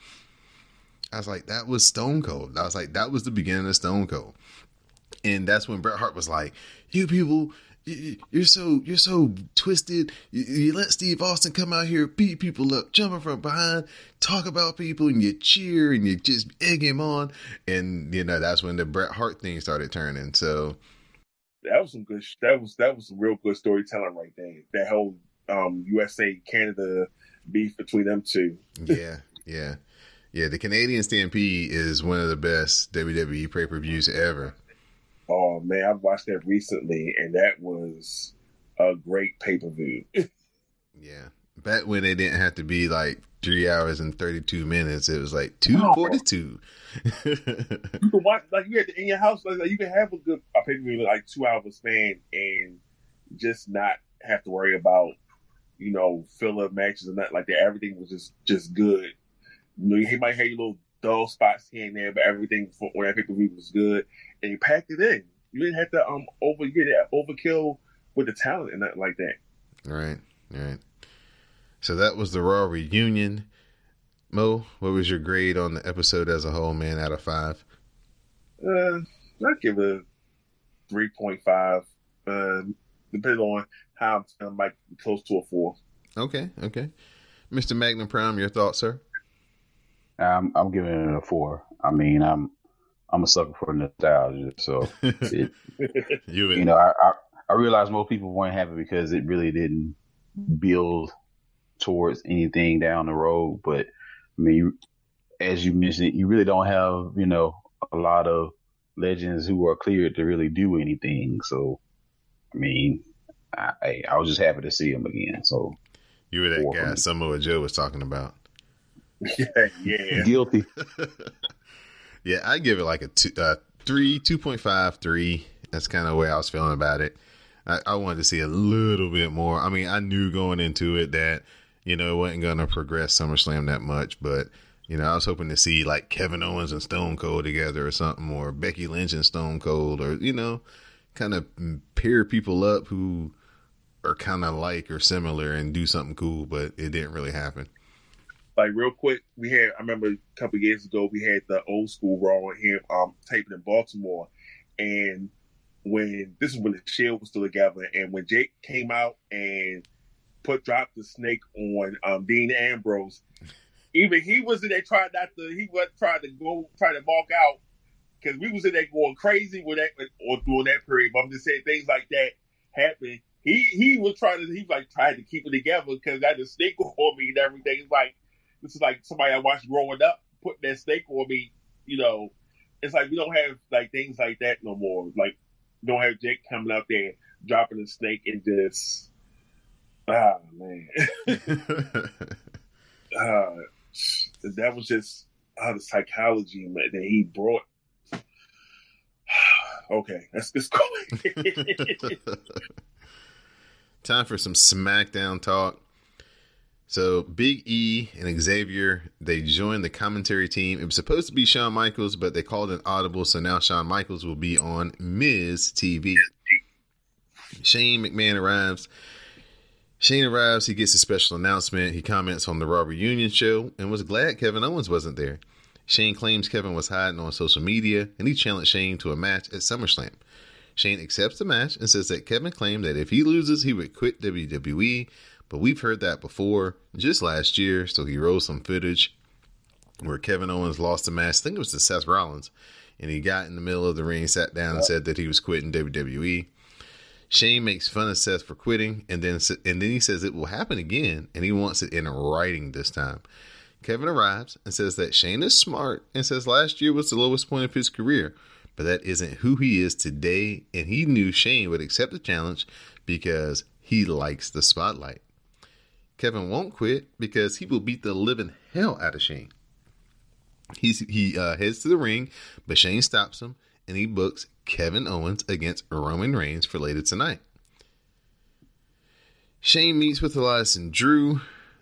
I was like, that was Stone Cold. I was like, that was the beginning of Stone Cold. And that's when Bret Hart was like, you people, you're so you're so twisted. You, you, let Steve Austin come out here, beat people up, jumping from behind, talk about people, and you cheer and you just egg him on. And you know that's when the Bret Hart thing started turning. So that was some good. That was that was some real good storytelling right there. That whole um, USA Canada beef between them two. yeah, yeah, yeah. The Canadian Stampede is one of the best WWE pay per views ever. Oh man, I've watched that recently, and that was a great pay per view. [laughs] yeah, back when they didn't have to be like three hours and thirty two minutes, it was like two forty two. you can watch like you had to in your house, like you can have a good a pay per view like two hours span, and just not have to worry about you know filler matches and that like that. Everything was just just good. You know, you might have your little dull spots here and there, but everything for when I pay per view was good, and you packed it in. You didn't have to um over get that overkill with the talent and nothing like that. Right, right. So that was the Raw reunion. Mo, what was your grade on the episode as a whole, man? Out of five? Uh, I'd give it a three point five. Uh, depending on how I'm like close to a four. Okay, okay. Mr. Magnum Prime, your thoughts, sir? I'm I'm giving it a four. I mean, I'm I'm a sucker for nostalgia, so [laughs] it, you, you know, I, I I realize most people weren't happy because it really didn't build towards anything down the road. But I mean, you, as you mentioned, you really don't have you know a lot of legends who are cleared to really do anything. So, I mean, I I was just happy to see him again. So you were that guy Samoa Joe was talking about. [laughs] yeah, yeah. Guilty. [laughs] yeah, I give it like a two, uh, three, two point five, three. That's kind of the way I was feeling about it. I, I, wanted to see a little bit more. I mean, I knew going into it that you know it wasn't going to progress SummerSlam that much, but you know, I was hoping to see like Kevin Owens and Stone Cold together or something, or Becky Lynch and Stone Cold, or you know, kind of pair people up who are kind of like or similar and do something cool, but it didn't really happen like real quick, we had I remember a couple years ago we had the old school Raw here um taping in Baltimore, and when this is when the Shield was still together, and when Jake came out and put dropped the snake on um, Dean Ambrose, even he was in there trying not to he was trying to go trying to walk out because we was in there going crazy with that or during that period. But I'm just saying things like that happen. He he was trying to he like trying to keep it together because that the snake [laughs] on me and everything. It's like this is like somebody I watched growing up putting that snake on me, you know, it's like we don't have like things like that no more. Like don't have Jake coming out there dropping a snake and just ah man. [laughs] uh, that was just uh, the psychology man, that he brought. [sighs] okay, let's just go. [laughs] Time for some SmackDown talk. So Big E and Xavier they joined the commentary team. It was supposed to be Shawn Michaels, but they called an audible, so now Shawn Michaels will be on Miz TV. Shane McMahon arrives. Shane arrives. He gets a special announcement. He comments on the Raw reunion show and was glad Kevin Owens wasn't there. Shane claims Kevin was hiding on social media and he challenged Shane to a match at SummerSlam. Shane accepts the match and says that Kevin claimed that if he loses, he would quit WWE but we've heard that before just last year. So he rolled some footage where Kevin Owens lost a match. I think it was to Seth Rollins. And he got in the middle of the ring, sat down, and said that he was quitting WWE. Shane makes fun of Seth for quitting, and then and then he says it will happen again, and he wants it in writing this time. Kevin arrives and says that Shane is smart, and says last year was the lowest point of his career, but that isn't who he is today, and he knew Shane would accept the challenge because he likes the spotlight. Kevin won't quit because he will beat the living hell out of Shane. He's, he uh, heads to the ring, but Shane stops him and he books Kevin Owens against Roman Reigns for later tonight. Shane meets with Elias and Drew.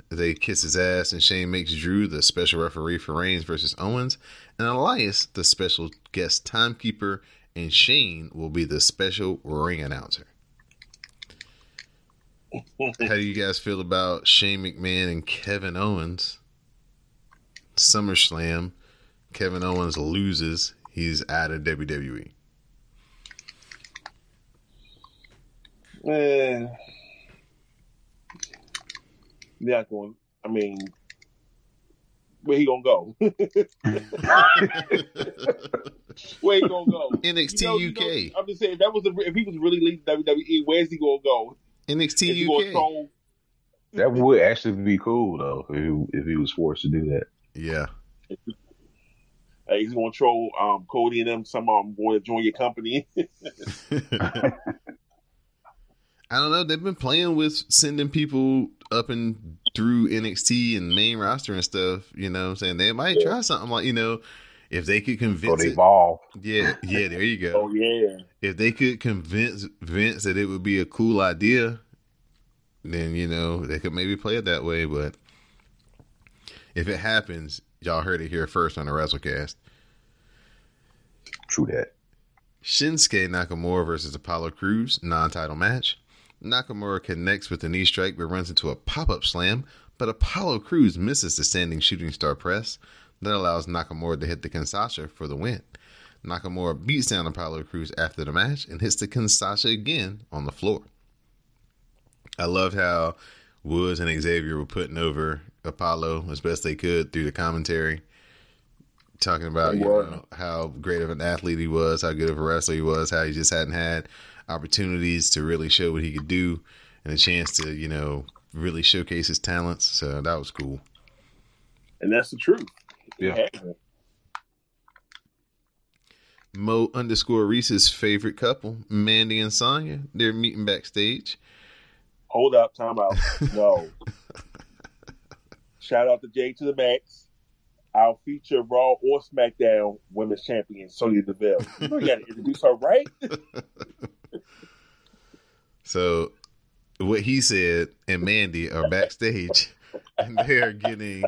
They kiss his ass, and Shane makes Drew the special referee for Reigns versus Owens, and Elias the special guest timekeeper, and Shane will be the special ring announcer. How do you guys feel about Shane McMahon and Kevin Owens? SummerSlam. Kevin Owens loses. He's out of WWE. Man, yeah, going. I mean, where he gonna go? [laughs] where he gonna go? [laughs] NXT You know, UK. you know, I'm just saying that was a, if he was really leaving WWE, where's he gonna go? NXT Is UK. throw? That would actually be cool though if he, if he was forced to do that. Yeah. Uh, he's gonna throw um, Cody and them. Some I'm going to join your company. [laughs] [laughs] I don't know. They've been playing with sending people up and through NXT and main roster and stuff. You know what I'm saying? They might try something like, you know, if they could convince evolve. Yeah, yeah, there you go. [laughs] oh yeah, If they could convince Vince that it would be a cool idea, then, you know, they could maybe play it that way. But if it happens, y'all heard it here first on the WrassleCast. True that. Shinsuke Nakamura versus Apollo Crews non-title match. Nakamura connects with a knee strike but runs into a pop-up slam, but Apollo Crews misses the standing shooting star press that allows Nakamura to hit the Kinshasa for the win. Nakamura beats down Apollo Crews after the match and hits the Kinshasa again on the floor. I loved how Woods and Xavier were putting over Apollo as best they could through the commentary talking about you know, how great of an athlete he was, how good of a wrestler he was, how he just hadn't had opportunities to really show what he could do and a chance to, you know, really showcase his talents. So that was cool. and that's the truth. Yeah. Mo underscore Rease's favorite couple, Mandy and Sonya, they're meeting backstage. Hold up, time out. No. Shout out to Jay to the Max. Our feature Raw or SmackDown Women's Champion Sonya Deville. You know you got to introduce her, right? [laughs] So what he said and Mandy are backstage [laughs] and they're getting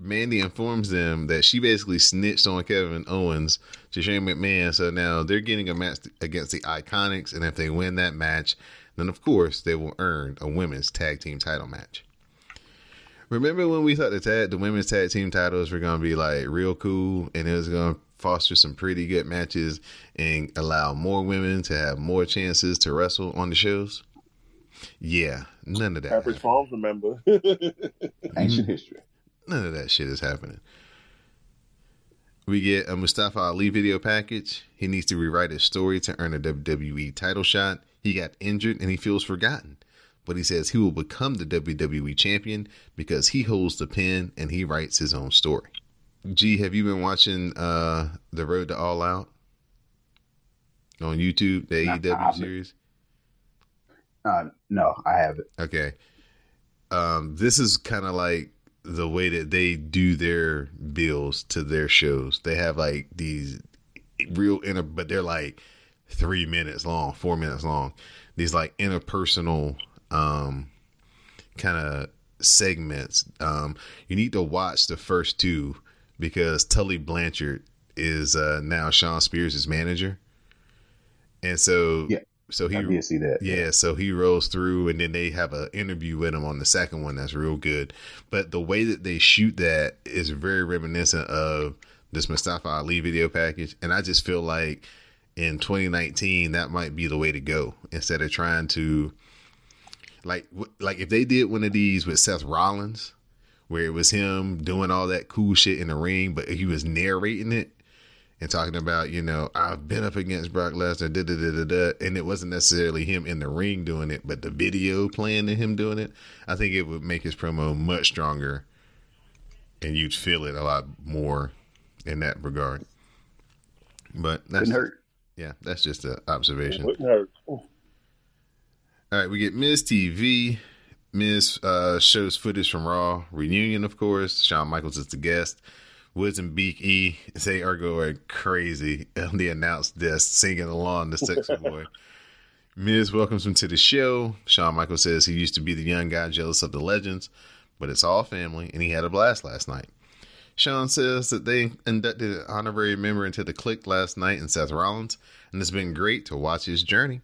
Mandy informs them that she basically snitched on Kevin Owens to Shane McMahon. So now they're getting a match against the Iconics, and if they win that match, then of course they will earn a women's tag team title match. Remember when we thought the tag, the women's tag team titles were gonna be like real cool, and it was gonna foster some pretty good matches and allow more women to have more chances to wrestle on the shows? Yeah, none of that. Pepperidge happened. Farms, remember? Ancient mm-hmm. history. None of that shit is happening. We get a Mustafa Ali video package. He needs to rewrite his story to earn a WWE title shot. He got injured and he feels forgotten. But he says he will become the WWE champion because he holds the pen and he writes his own story. G, have you been watching uh the Road to All Out on YouTube, the Nah, AEW series? Uh, no, I haven't. Okay. Um, this is kind of like the way that they do their bills to their shows. They have like these real inner, but they're like three minutes long, four minutes long. These like interpersonal, um, kind of segments. Um, you need to watch the first two because Tully Blanchard is uh, now Shawn Spears' manager, and so Yeah. So he I did see that. yeah, so he rolls through, and then they have an interview with him on the second one. That's real good. But the way that they shoot that is very reminiscent of this Mustafa Ali video package, and I just feel like in 2019 that might be the way to go instead of trying to like like if they did one of these with Seth Rollins, where it was him doing all that cool shit in the ring, but he was narrating it and talking about, you know, I've been up against Brock Lesnar, da da da da da, and it wasn't necessarily him in the ring doing it, but the video playing and him doing it. I think it would make his promo much stronger, and you'd feel it a lot more in that regard. But that's Couldn't hurt. yeah, that's just an observation. Wouldn't hurt. All right, we get Miz TV. Miz uh, shows footage from Raw reunion, of course. Shawn Michaels is the guest. Woods and Big E they are going crazy on the announced desk, singing along the sexy [laughs] boy. Miz welcomes him to the show. Shawn Michaels says he used to be the young guy jealous of the legends, but it's all family, and he had a blast last night. Shawn says that they inducted an honorary member into the clique last night in Seth Rollins, and it's been great to watch his journey.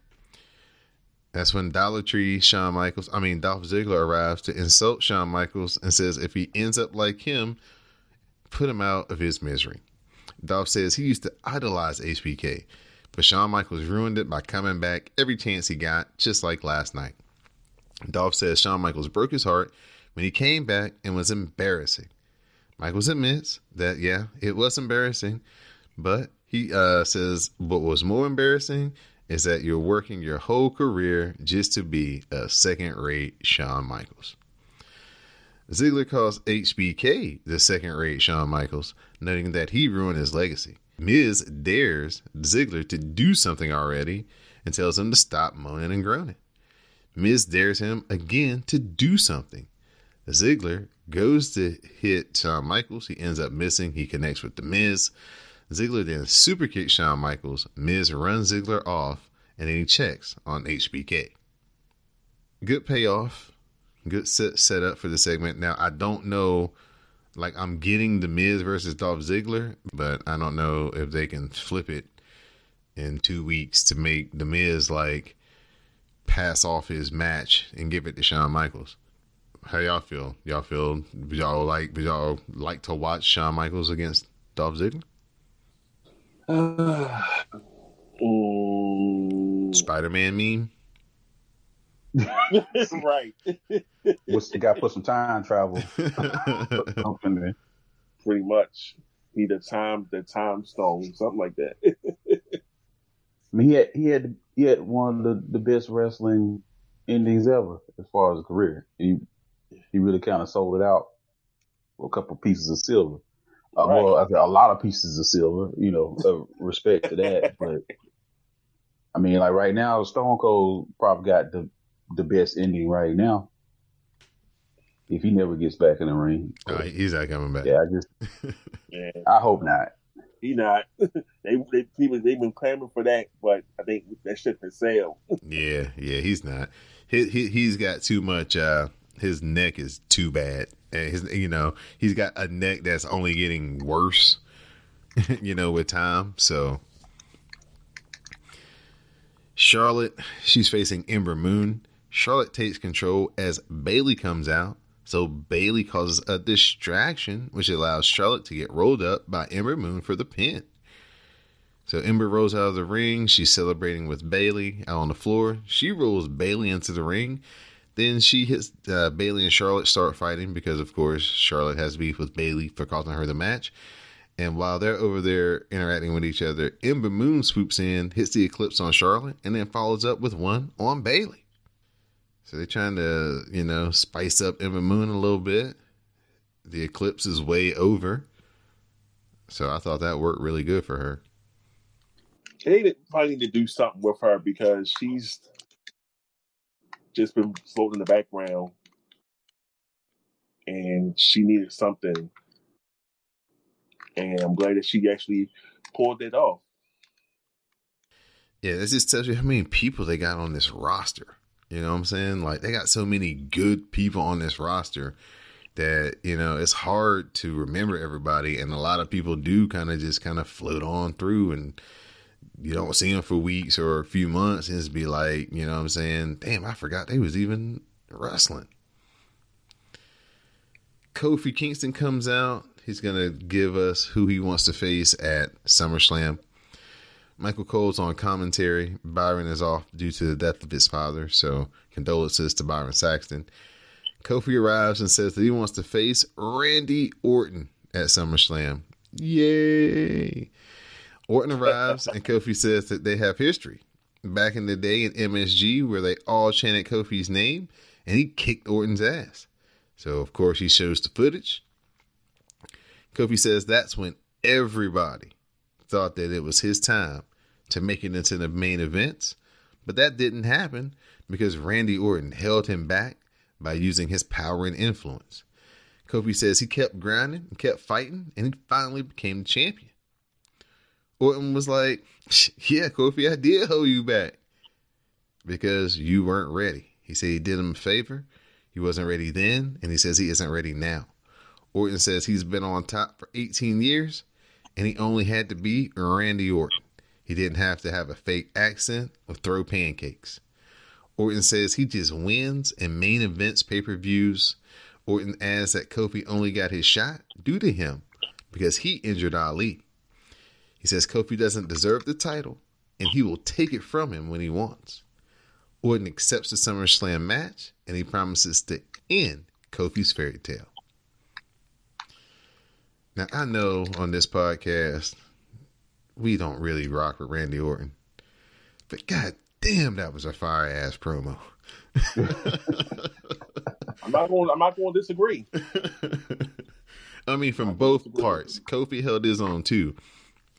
That's when Dollar Tree Shawn Michaels, I mean Dolph Ziggler arrives to insult Shawn Michaels and says if he ends up like him, put him out of his misery. Dolph says he used to idolize HBK, but Shawn Michaels ruined it by coming back every chance he got, just like last night. Dolph says Shawn Michaels broke his heart when he came back and was embarrassing. Michaels admits that yeah, it was embarrassing, but he uh, says what was more embarrassing is that you're working your whole career just to be a second-rate Shawn Michaels. Ziggler calls HBK the second-rate Shawn Michaels, noting that he ruined his legacy. Miz dares Ziggler to do something already and tells him to stop moaning and groaning. Miz dares him again to do something. Ziggler goes to hit Shawn Michaels. He ends up missing. He connects with the Miz. Ziggler then super kicks Shawn Michaels. Miz runs Ziggler off, and then he checks on HBK. Good payoff. Good set set up for the segment. Now I don't know, like I'm getting the Miz versus Dolph Ziggler, but I don't know if they can flip it in two weeks to make the Miz like pass off his match and give it to Shawn Michaels. How y'all feel? Y'all feel y'all like y'all like to watch Shawn Michaels against Dolph Ziggler? [sighs] Mm, Spider Man meme. [laughs] right. What's the guy put some time travel? [laughs] Pretty much. He the time the time stone, something like that. I mean, he had he had he had one of the, the best wrestling endings ever as far as a career. He he really kind of sold it out for a couple pieces of silver. Uh, Right. Well, I think a lot of pieces of silver. You know, uh, respect to that. But I mean, like right now, Stone Cold probably got the the best ending right now. If he never gets back in the ring, Oh, he's not coming back. yeah, I just [laughs] yeah. I hope not. He not. [laughs] they they people they've been clamoring for that, but I think that ship has sailed. [laughs] Yeah, yeah, he's not. He, he he's got too much. uh His neck is too bad, and his you know he's got a neck that's only getting worse. you know, with time. So Charlotte, she's facing Ember Moon. Charlotte takes control as Bayley comes out. So Bayley causes a distraction, which allows Charlotte to get rolled up by Ember Moon for the pin. So Ember rolls out of the ring. She's celebrating with Bayley out on the floor. She rolls Bayley into the ring. Then she hits uh, Bayley and Charlotte start fighting because, of course, Charlotte has beef with Bayley for costing her the match. And while they're over there interacting with each other, Ember Moon swoops in, hits the Eclipse on Charlotte, and then follows up with one on Bayley. So they're trying to, you know, spice up Ember Moon a little bit. The Eclipse is way over. So I thought that worked really good for her. They probably need to do something with her because she's just been floating in the background, and she needed something. And I'm glad that she actually pulled it off. Yeah, this just tells you how many people they got on this roster. You know what I'm saying? Like they got so many good people on this roster that, you know, it's hard to remember everybody and a lot of people do kind of just kind of float on through and you don't see them for weeks or a few months and just be like, you know what I'm saying? Damn, I forgot they was even wrestling. Kofi Kingston comes out. He's going to give us who he wants to face at SummerSlam. Michael Cole's on commentary. Byron is off due to the death of his father, so condolences to Byron Saxton. Kofi arrives and says that he wants to face Randy Orton at SummerSlam. Yay! Orton arrives and Kofi says that they have history. Back in the day in MSG, where they all chanted Kofi's name, and he kicked Orton's ass. So, of course, he shows the footage. Kofi says that's when everybody thought that it was his time to make it into the main events, but that didn't happen because Randy Orton held him back by using his power and influence. Kofi says he kept grinding and kept fighting, and he finally became the champion. Orton was like, [laughs] Yeah, Kofi, I did hold you back because you weren't ready. He said he did him a favor. He wasn't ready then, and he says he isn't ready now. Orton says he's been on top for 18 years, and he only had to be Randy Orton. He didn't have to have a fake accent or throw pancakes. Orton says he just wins in main events, pay per views. Orton adds that Kofi only got his shot due to him because he injured Ali. He says Kofi doesn't deserve the title and he will take it from him when he wants. Orton accepts the SummerSlam match and he promises to end Kofi's fairy tale. Now, I know on this podcast, we don't really rock with Randy Orton, but god damn, that was a fire ass promo. I'm not going. I'm not going to disagree. [laughs] I mean, from both parts, Kofi held his own too.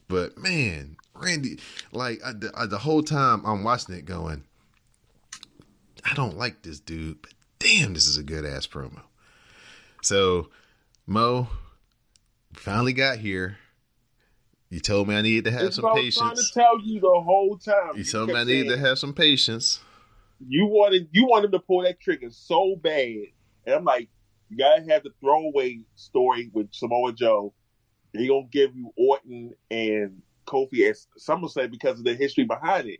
But man, Randy, like I, the, I, the whole time I'm watching it, going, I don't like this dude, but damn, this is a good ass promo. So, Mo, finally got here. You told me I needed to have That's some what I was trying to patience. tell you the whole time. You told me I needed to have some patience. You wanted you wanted to pull that trigger so bad, and I'm like, you gotta have the throwaway story with Samoa Joe. They gonna give you Orton and Kofi as SummerSlam because of the history behind it.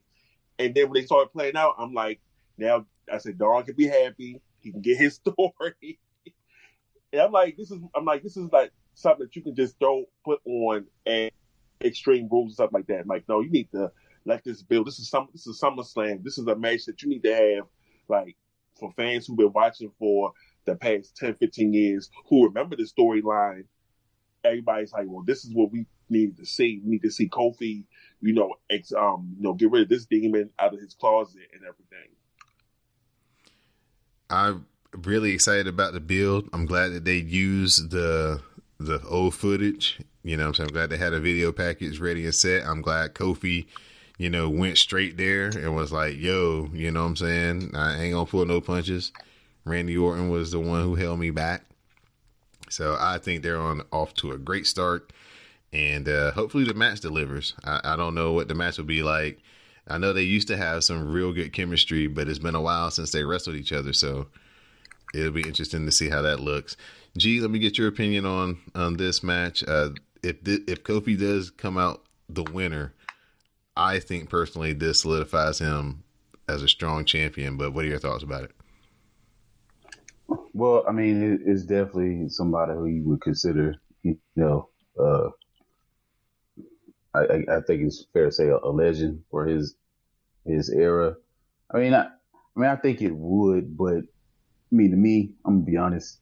And then when they started playing out, I'm like, now I said, Don can be happy. He can get his [laughs] story. and I'm like, this is I'm like, this is like something that you can just throw put on and extreme rules and stuff like that. Like, no, you need to let this build. This is some this is SummerSlam. This is a match that you need to have like for fans who've been watching for the past 10, 15 years who remember the storyline. Everybody's like, well, this is what we need to see. We need to see Kofi, you know, ex, um, you know, get rid of this demon out of his closet and everything. I'm really excited about the build. I'm glad that they used the the old footage. You know, I'm saying I'm glad they had a video package ready and set. I'm glad Kofi, you know, went straight there and was like, "Yo, you know, what I'm saying I ain't gonna pull no punches." Randy Orton was the one who held me back. So I think they're on off to a great start, and uh, hopefully the match delivers. I, I don't know what the match will be like. I know they used to have some real good chemistry, but it's been a while since they wrestled each other, so it'll be interesting to see how that looks. G, let me get your opinion on on this match. Uh, if thi- if Kofi does come out the winner, I think personally this solidifies him as a strong champion. But what are your thoughts about it? Well, I mean, it, it's definitely somebody who you would consider, you know, uh, I, I, I think it's fair to say a, a legend for his his era. I mean, I, I mean, I think it would, but I mean, to me, I'm gonna be honest.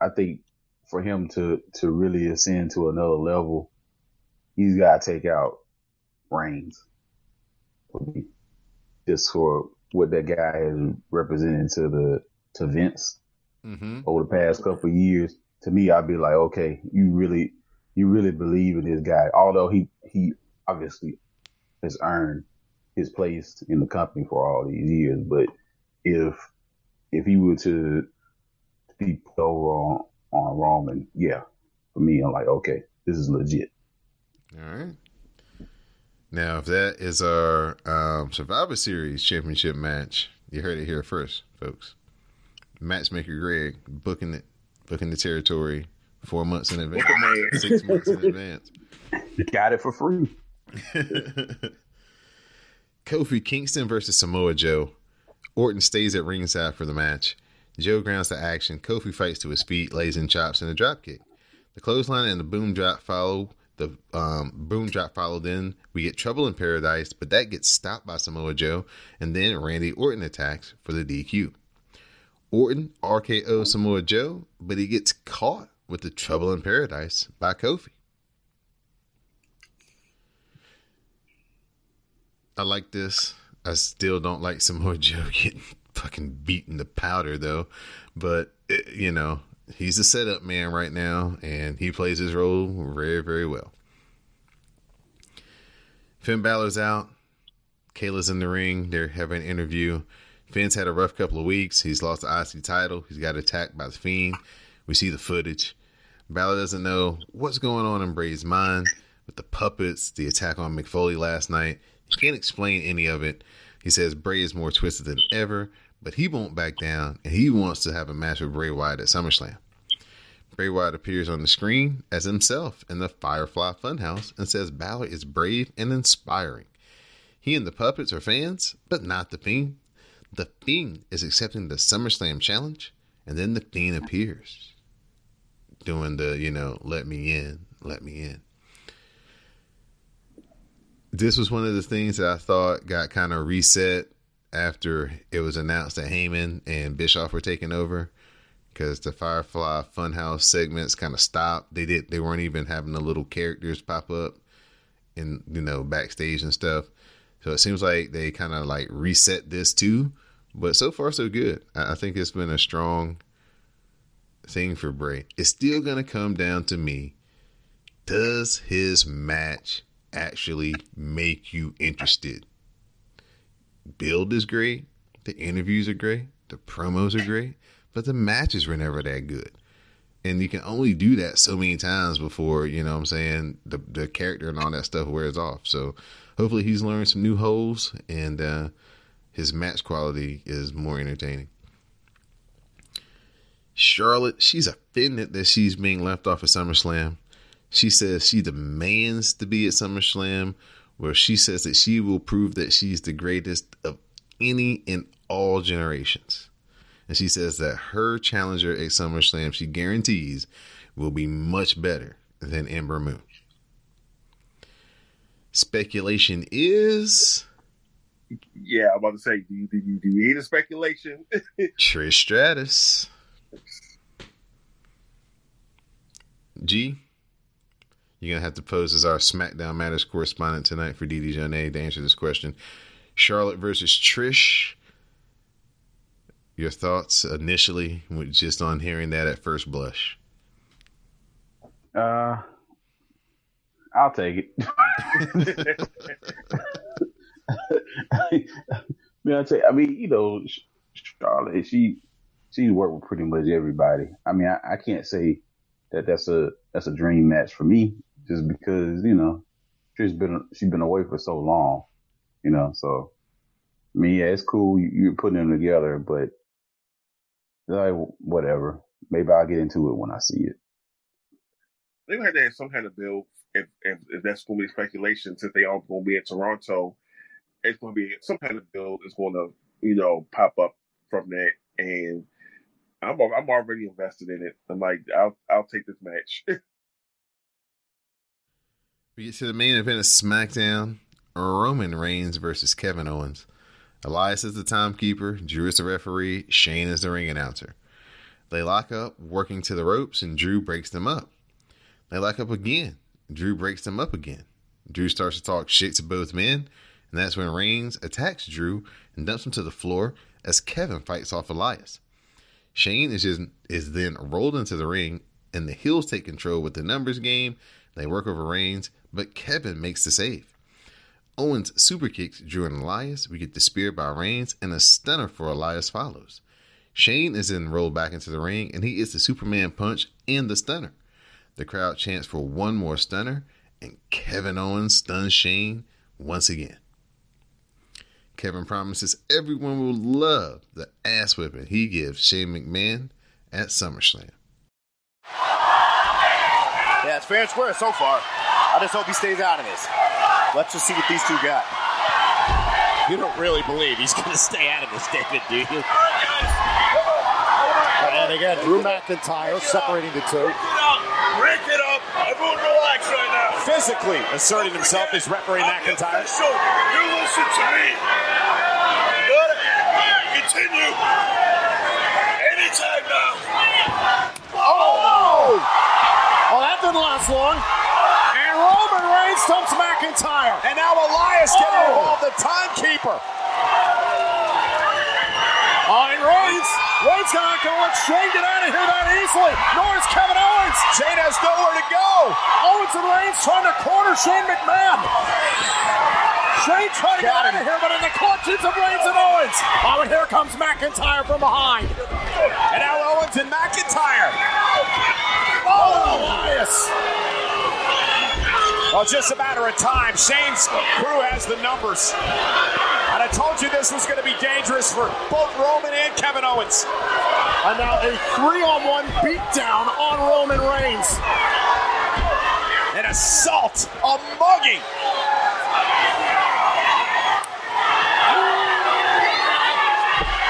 I think for him to to really ascend to another level, he's got to take out Reigns. Just for what that guy has represented to the to Vince Mm-hmm. over the past couple of years, to me, I'd be like, okay, you really, you you really believe in this guy, although he he obviously has earned his place in the company for all these years. But if if he were to be put over on, on Roman, yeah, for me, I'm like, okay, this is legit. All right. Now, if that is our um, Survivor Series championship match, you heard it here first, folks. Matchmaker Greg booking it, booking the territory four months in advance, six months in advance. [laughs] Got it for free. [laughs] Kofi Kingston versus Samoa Joe. Orton stays at ringside for the match. Joe grounds to action. Kofi fights to his feet, lays in chops and a dropkick. The clothesline and the boom drop follow. The um, boom drop followed Then we get trouble in paradise, but that gets stopped by Samoa Joe, and then Randy Orton attacks for the DQ. Orton RKO Samoa Joe, but he gets caught with the trouble in paradise by Kofi. I like this. I still don't like Samoa Joe [laughs] getting fucking beaten to powder though, but it, you know he's a setup man right now, and he plays his role very very well. Finn Balor's out. Kayla's in the ring. They're having an interview. Finn's had a rough couple of weeks. He's lost the IC title. He's got attacked by the Fiend. We see the footage. Balor doesn't know what's going on in Bray's mind with the puppets, the attack on Mick Foley last night. He can't explain any of it. He says Bray is more twisted than ever, but he won't back down, and he wants to have a match with Bray Wyatt at SummerSlam. Bray Wyatt appears on the screen as himself in the Firefly Funhouse and says Balor is brave and inspiring. He and the puppets are fans, but not the Fiend. The Fiend is accepting the SummerSlam challenge, and then the Fiend appears, doing the, you know, let me in, let me in. This was one of the things that I thought got kind of reset after it was announced that Heyman and Bischoff were taking over because the Firefly Funhouse segments kind of stopped. They did they weren't even having the little characters pop up in you know backstage and stuff. So it seems like they kind of like reset this too. But so far so good. I, I think it's been a strong thing for Bray. It's still gonna come down to me. Does his match actually make you interested? Build is great. The interviews are great. The promos are great but the matches were never that good. And you can only do that so many times before, you know what I'm saying, the the character and all that stuff wears off. So hopefully he's learned some new holes and uh, his match quality is more entertaining. Charlotte, she's offended that she's being left off at SummerSlam. She says she demands to be at SummerSlam, where she says that she will prove that she's the greatest of any and all generations and she says that her challenger at SummerSlam, she guarantees, will be much better than Ember Moon. Speculation is. Yeah, I'm about to say, do you, do you, do you hear the speculation? [laughs] Trish Stratus. G, you're going to have to pose as our SmackDown Matters correspondent tonight for DD Jonay to answer this question. Charlotte versus Trish your thoughts initially, just on hearing that at first blush? Uh, I'll take it. [laughs] I mean, I say, I mean, you know, Charlotte, she she's worked with pretty much everybody. I mean, I, I can't say that that's a that's a dream match for me, just because you know she's been she's been away for so long, you know. So, I mean, yeah, it's cool you, you're putting them together, but like whatever. Maybe I'll get into it when I see it. They have to have some kind of bill if, if, if that's going to be speculation since they are going to be in Toronto. It's going to be some kind of bill is going to you know pop up from that, and I'm I'm already invested in it. I'm like I'll I'll take this match. [laughs] we get to the main event of SmackDown: Roman Reigns versus Kevin Owens. Elias is the timekeeper, Drew is the referee, Shane is the ring announcer. They lock up, working to the ropes, and Drew breaks them up. They lock up again. Drew breaks them up again. Drew starts to talk shit to both men, and that's when Reigns attacks Drew and dumps him to the floor as Kevin fights off Elias. Shane is just is then rolled into the ring, and the heels take control with the numbers game. They work over Reigns, but Kevin makes the save. Owens super kicks Drew and Elias. We get the spear by Reigns, and a stunner for Elias follows. Shane is then rolled back into the ring, and he is the Superman punch and the stunner. The crowd chants for one more stunner, and Kevin Owens stuns Shane once again. Kevin promises everyone will love the ass whipping he gives Shane McMahon at SummerSlam. Yeah, it's fair and square so far. I just hope he stays out of this. Let's just see what these two got. You don't really believe he's going to stay out of this, David, do you? And again, Drew McIntyre separating the two. Break it up. Everyone relax right now. Physically asserting himself as referee McIntyre. So you listen to me. Got it. Continue. Anytime now. Oh! Oh, that didn't last long. Roman Reigns stumps McIntyre. And now Elias getting Oh. involved, the timekeeper. Oh, and Reigns. Reigns not going to let Shane get out of here that easily. Nor is Kevin Owens. Shane has nowhere to go. Owens and Reigns trying to corner Shane McMahon. Shane trying to get out of here, but in the clutches of Reigns and Owens. Oh, and here comes McIntyre from behind. And now Owens and McIntyre. Oh, Elias. Well, just a matter of time. Shane's crew has the numbers. And I told you this was going to be dangerous for both Roman and Kevin Owens. And now a three-on-one beatdown on Roman Reigns. An assault, a mugging.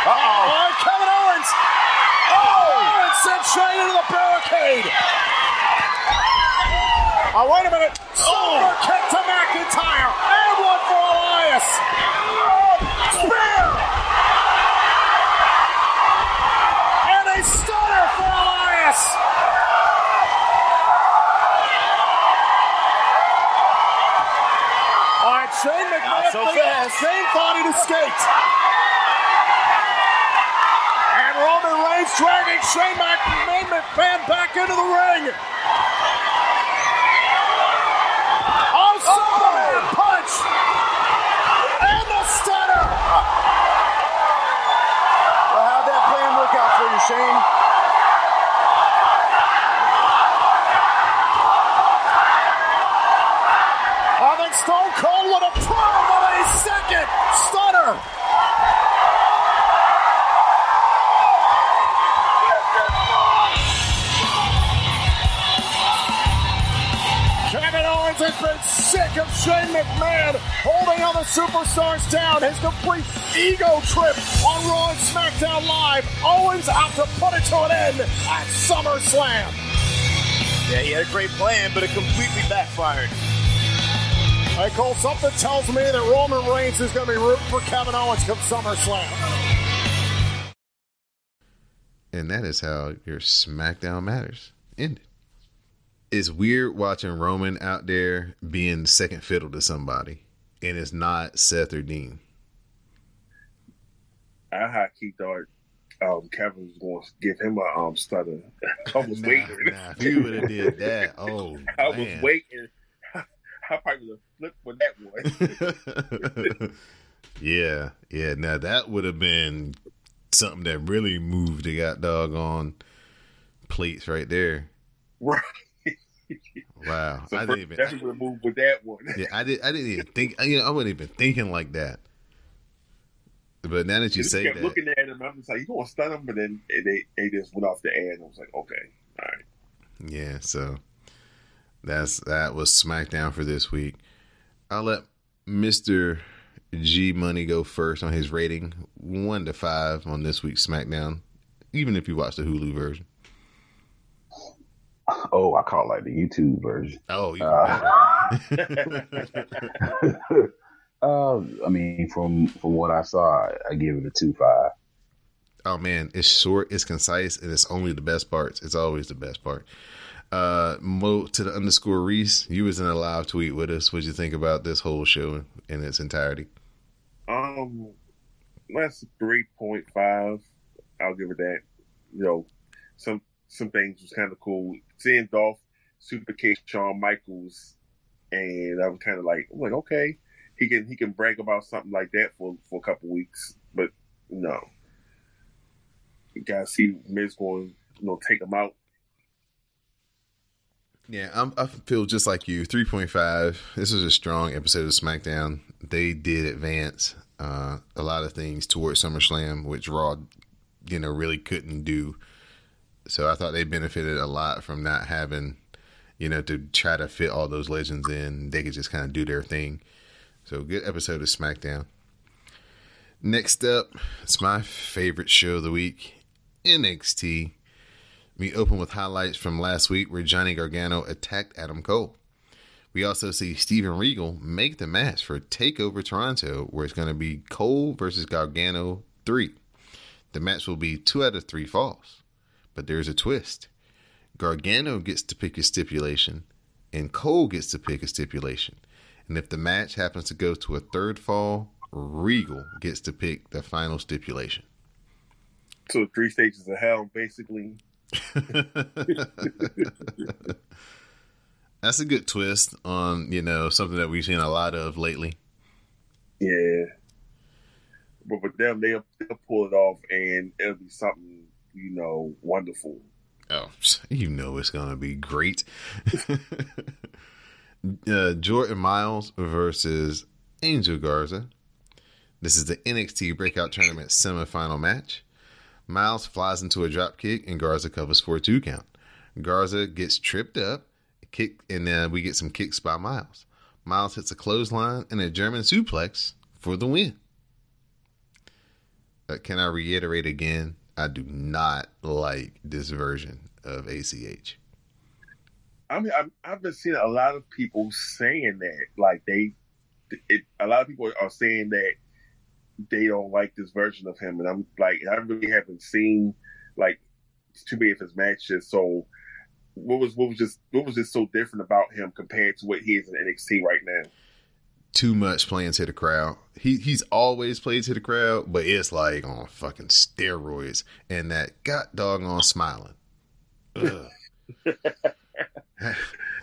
Uh-oh. Oh, Kevin Owens. Oh, Owens sent Shane into the barricade. Oh, wait a minute. Super oh. kick to McIntyre. And one for Elias. Spear. And a stunner for Elias. All right, Shane McMahon. so fast. Shane thought he'd escaped. And Roman Reigns dragging Shane McMahon McMahon back into the ring. Oh, Superman punch! And the stunner! Well, how'd that plan work out for you, Shane? I think Stone Cold would have of a second stunner. Kevin Owens has been sick of Shane McMahon holding other superstars down. His complete ego trip on Raw and SmackDown Live. Owens out to put it to an end at SummerSlam. Yeah, he had a great plan, but it completely backfired. Hey Cole, something tells me that Roman Reigns is going to be rooting for Kevin Owens come SummerSlam. And that is how your SmackDown Matters ended. It's weird watching Roman out there being second fiddle to somebody, and it's not Seth or Dean. I had key thought um, Kevin was going to give him a um, stutter. [laughs] I was Nah, waiting. nah, if he would have did that, [laughs] oh I was waiting. [laughs] I probably would have flipped for that one. yeah, yeah. Now that would have been something that really moved the got dog on plates right there. right. Wow, So I didn't even. definitely would have with that one. yeah, I did. I didn't even think. You know, I wasn't even thinking like that. But now that you just say kept that, looking at him. I'm just like, you going to stun him? But then they, they just went off the air, and I was like, okay, all right. Yeah, so that's that was SmackDown for this week. I'll let Mister G Money go first on his rating, one to five on this week's SmackDown. Even if you watch the Hulu version. Oh, I call it like the YouTube version. Oh, you Uh, [laughs] [laughs] I mean, from from what I saw, I give it a two five. oh man, it's short, it's concise, and it's only the best parts. It's always the best part. Uh, Mo to the underscore Reese, you was in a live tweet with us. What'd you think about this whole show in its entirety? Um, that's three point five. I'll give it that. You know, some some things was kind of cool. Seeing Dolph super kick Shawn Michaels, and I was kind of like, I'm like, okay, he can he can brag about something like that for for a couple weeks, but no, you gotta see Miz going, you know, take him out. Yeah, I'm, I feel just like you. Three point five. This was a strong episode of SmackDown. They did advance uh, a lot of things towards SummerSlam, which Raw, you know, really couldn't do. So I thought they benefited a lot from not having, you know, to try to fit all those legends in. They could just kind of do their thing. So good episode of SmackDown. Next up, it's my favorite show of the week, NXT. We open with highlights from last week where Johnny Gargano attacked Adam Cole. We also see Steven Regal make the match for TakeOver Toronto, where it's going to be Cole versus Gargano 3. The match will be two out of three falls. But there's a twist. Gargano gets to pick a stipulation, and Cole gets to pick a stipulation. And if the match happens to go to a third fall, Regal gets to pick the final stipulation. So three stages of hell, basically. [laughs] That's a good twist on, you know, something that we've seen a lot of lately. Yeah. But with them, they'll, they'll pull it off and it'll be something, you know, wonderful. Oh, [laughs] you know it's to be great. [laughs] uh, Jordan Myles versus Angel Garza. This is the NXT Breakout Tournament semifinal match. Myles flies into a drop kick and Garza covers for a two count. Garza gets tripped up, kick, and then we get some kicks by Myles. Myles hits a clothesline and a German suplex for the win. Uh, can I reiterate again? I do not like this version of ACH. I mean, I've, I've been seeing a lot of people saying that, like they, it, a lot of people are saying that they don't like this version of him, and I'm like, I really haven't seen like too many of his matches. So, what was what was just what was just so different about him compared to what he is in NXT right now? Too much playing to the crowd. He he's always played to the crowd, but it's like on fucking steroids, and that god doggone smiling. [laughs]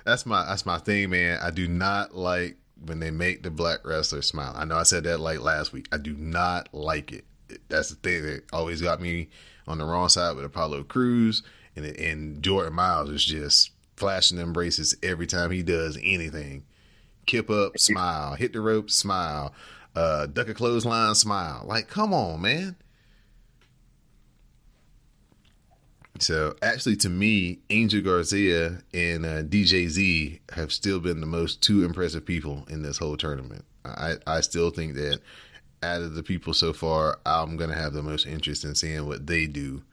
that's my that's my thing, man. I do not like when they make the black wrestler smile. I know I said that like last week. I do not like it. That's the thing that always got me on the wrong side with Apollo Crews and and Jordan Myles is just flashing embraces every time he does anything. Kip up, smile. Hit the rope, smile. Uh, duck a clothesline, smile. Like, come on, man. So actually, to me, Angel Garza and uh, DJZ have still been the most two impressive people in this whole tournament. I I still think that out of the people so far, I'm gonna have the most interest in seeing what they do.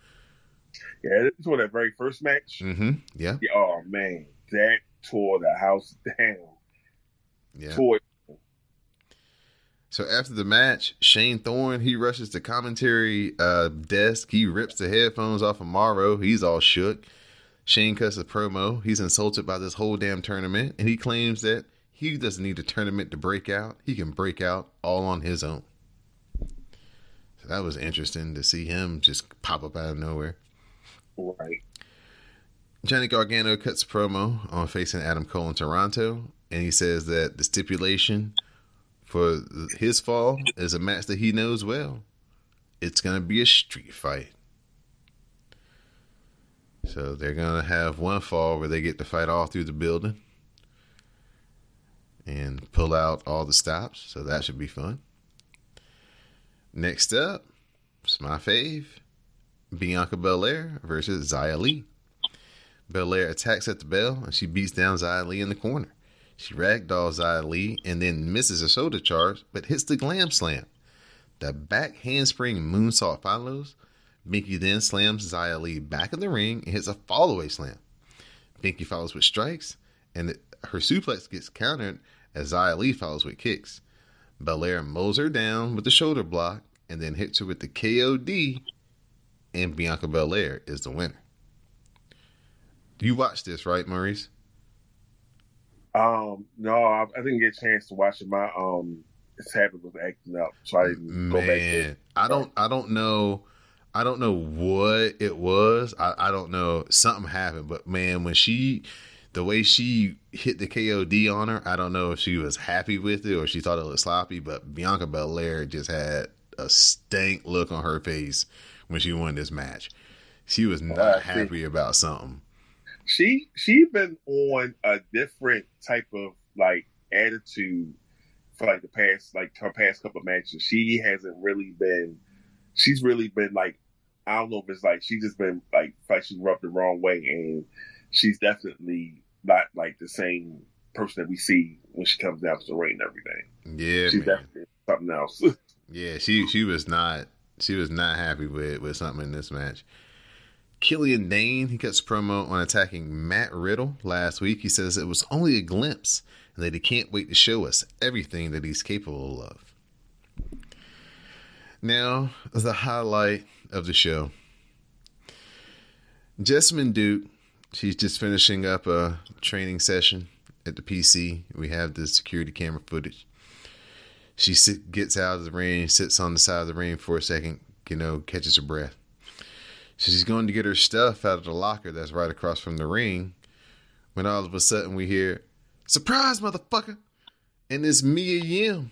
Yeah, this was that very first match. Mm-hmm. Yeah. yeah. Oh man, that tore the house [laughs] down. Yeah. So after the match, Shane Thorne he rushes to commentary uh, desk. He rips the headphones off of Mauro. He's all shook. Shane cuts a promo. He's insulted by this whole damn tournament, and he claims that he doesn't need a tournament to break out. He can break out all on his own. So that was interesting to see him just pop up out of nowhere. Right. Johnny Gargano cuts a promo on facing Adam Cole in Toronto, and he says that the stipulation for his fall is a match that he knows well. It's going to be a street fight. So they're going to have one fall where they get to fight all through the building and pull out all the stops. So that should be fun. Next up, it's my fave Bianca Belair versus Xia Li. Belair attacks at the bell and she beats down Xia Li in the corner. She ragdolls Xia Li and then misses a shoulder charge, but hits the glam slam. The back handspring moonsault follows. Binky then slams Xia Li back in the ring and hits a fallaway slam. Binky follows with strikes, and her suplex gets countered as Xia Li follows with kicks. Belair mows her down with the shoulder block and then hits her with the KOD, and Bianca Belair is the winner. You watched this, right, Maurice? Um, no, I, I, didn't get a chance to watch it. My um, tablet was acting up, so I didn't go back. To I don't, I don't know, I don't know what it was. I, I don't know. Something happened, but man, when she, the way she hit the KOD on her, I don't know if she was happy with it or she thought it was sloppy, but Bianca Belair just had a stank look on her face when she won this match. She was not happy about something. She she been on a different type of like attitude for like the past like her past couple of matches. She hasn't really been. She's really been like I don't know if it's like she's just been like like she rubbed the wrong way, and she's definitely not like the same person that we see when she comes down to the ring and everything. Yeah, she's man. definitely something else. [laughs] Yeah, she she was not she was not happy with with something in this match. Killian Dain he cuts promo on attacking Matt Riddle last week. He says it was only a glimpse and that he can't wait to show us everything that he's capable of. Now the highlight of the show. Jessamyn Duke, she's just finishing up a training session at the PC. We have the security camera footage she sit, gets out of the ring, sits on the side of the ring for a second, you know, catches her breath. She's going to get her stuff out of the locker that's right across from the ring when all of a sudden we hear, Surprise, motherfucker! And it's Mia Yim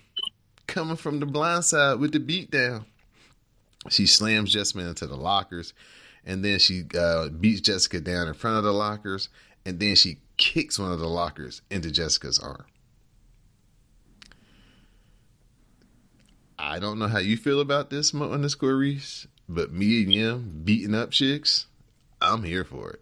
coming from the blind side with the beat down. She slams Jessamyn into the lockers and then she uh, beats Jessica down in front of the lockers and then she kicks one of the lockers into Jessica's arm. I don't know how you feel about this, Mo underscore Reese, but Mia Yim beating up chicks, I'm here for it.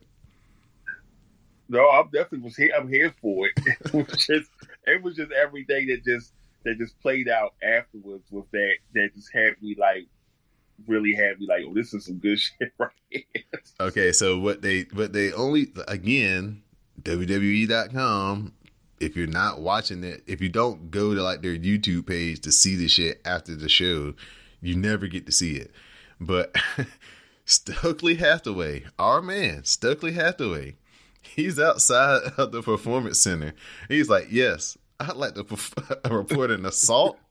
No, I'm definitely was here. I'm here for it. [laughs] It was just, it was just everything that just that just played out afterwards with that. That just had me like, really had me like, oh, this is some good [laughs] shit right here. Okay, so what they what they only again WWE.com. If you're not watching it, if you don't go to like their YouTube page to see the shit after the show, you never get to see it. But [laughs] Stokely Hathaway, our man, Stokely Hathaway, he's outside of the performance center. He's like, "Yes, I'd like to perf- [laughs] report an assault." [laughs]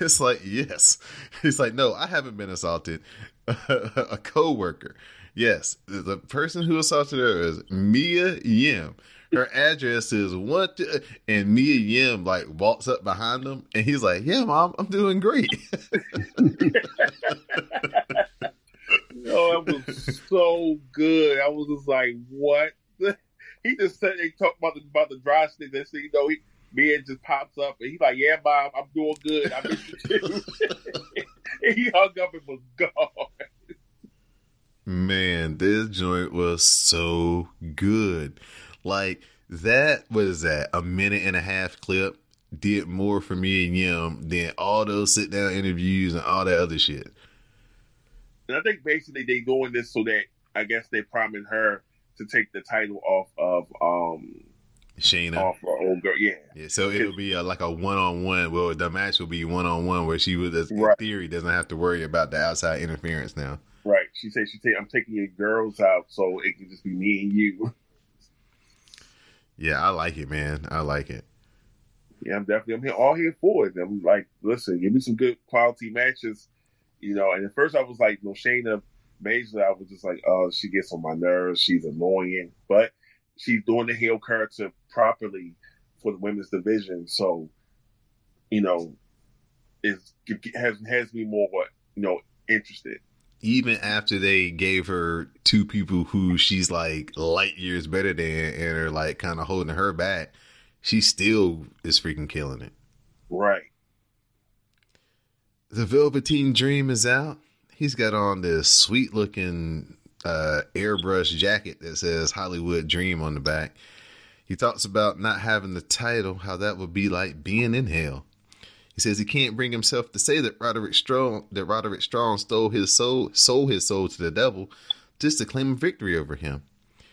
It's like, "Yes." He's like, "No, I haven't been assaulted." a co-worker. Yes, the person who assaulted her is Mia Yim. Her address is what, and Mia Yim like walks up behind him, and he's like, "Yeah, mom, I'm doing great." Oh, that was so good. I was just like, what? [laughs] He just said they talked about the about the dry stick. They said, you know, he me just pops up and he's like, yeah, mom, I'm doing good. I miss you too. [laughs] and he hung up and was gone. Man, this joint was so good. Like that was that a minute and a half clip did more for Mia Yim than all those sit down interviews and all that other shit. And I think basically they doing this so that I guess they promised her to take the title off of um Shayna. off her old girl. Yeah. Yeah, so it'll be a, like a one on one. Well, the match will be one on one where she would, in Right. theory, doesn't have to worry about the outside interference now. Right. She said she take I'm taking your girls out so it can just be me and you. [laughs] Yeah, I like it, man. I like it. Yeah, I'm definitely I'm here all here for it. I'm like, listen, give me some good quality matches. You know, and at first I was like, no, Shayna Baszler, I was just like, oh, she gets on my nerves. She's annoying, but she's doing the heel character properly for the women's division. So, you know, it has has me more, what, you know, interested. Even after they gave her two people who she's like light years better than and are like kind of holding her back, she still is freaking killing it. Right. The Velveteen Dream is out. He's got on this sweet looking uh, airbrush jacket that says Hollywood Dream on the back. He talks about not having the title, how that would be like being in hell. He says he can't bring himself to say that Roderick Strong that Roderick Strong stole his soul, sold his soul to the devil, just to claim a victory over him.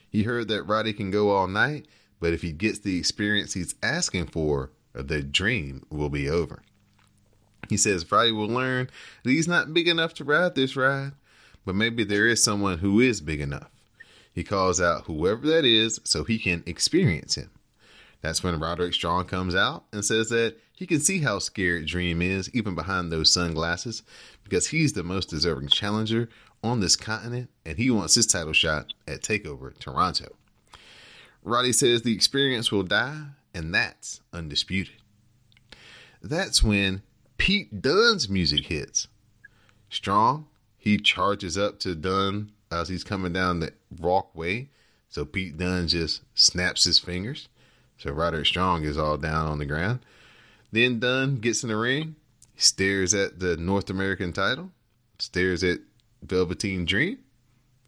He heard that Roddy can go all night, but if he gets the experience he's asking for, the dream will be over. He says Friday will learn that he's not big enough to ride this ride, but maybe there is someone who is big enough. He calls out whoever that is so he can experience him. That's when Roderick Strong comes out and says that he can see how scared Dream is even behind those sunglasses because he's the most deserving challenger on this continent and he wants his title shot at TakeOver Toronto. Roddy says the experience will die, and that's undisputed. That's when Pete Dunne's music hits. Strong, he charges up to Dunne as he's coming down the walkway. So Pete Dunne just snaps his fingers. So Roderick Strong is all down on the ground. Then Dunne gets in the ring, stares at the North American title, stares at Velveteen Dream,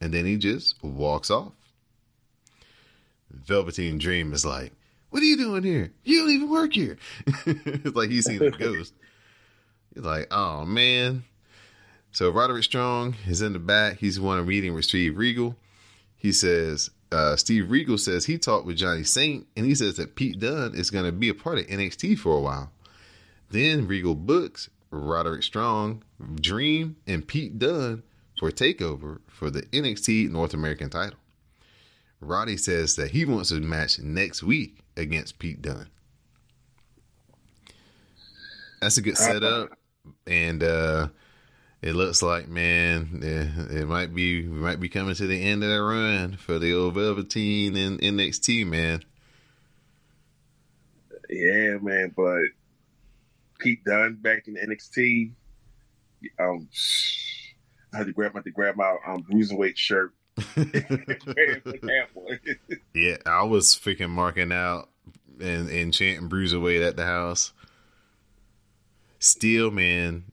and then he just walks off. Velveteen Dream is like, What are you doing here? You don't even work here. [laughs] it's like he's seen a ghost. [laughs] Like, Oh man. So Roderick Strong is in the back. He's one of meeting with Steve Regal. He says, uh, Steve Regal says he talked with Johnny Saint, and he says that Pete Dunne is going to be a part of NXT for a while. Then Regal books Roderick Strong, Dream, and Pete Dunne for takeover for the NXT North American title. Roddy says that he wants a match next week against Pete Dunne. That's a good setup, and uh, it looks like man, it, it might be we might be coming to the end of the run for the old Velveteen and NXT man. Yeah, man, but Pete Dunne back in NXT. Um, I had to grab, I had to grab my um, bruiserweight shirt. [laughs] [laughs] yeah, I was freaking marking out and, and chanting bruiserweight at the house. Still, man,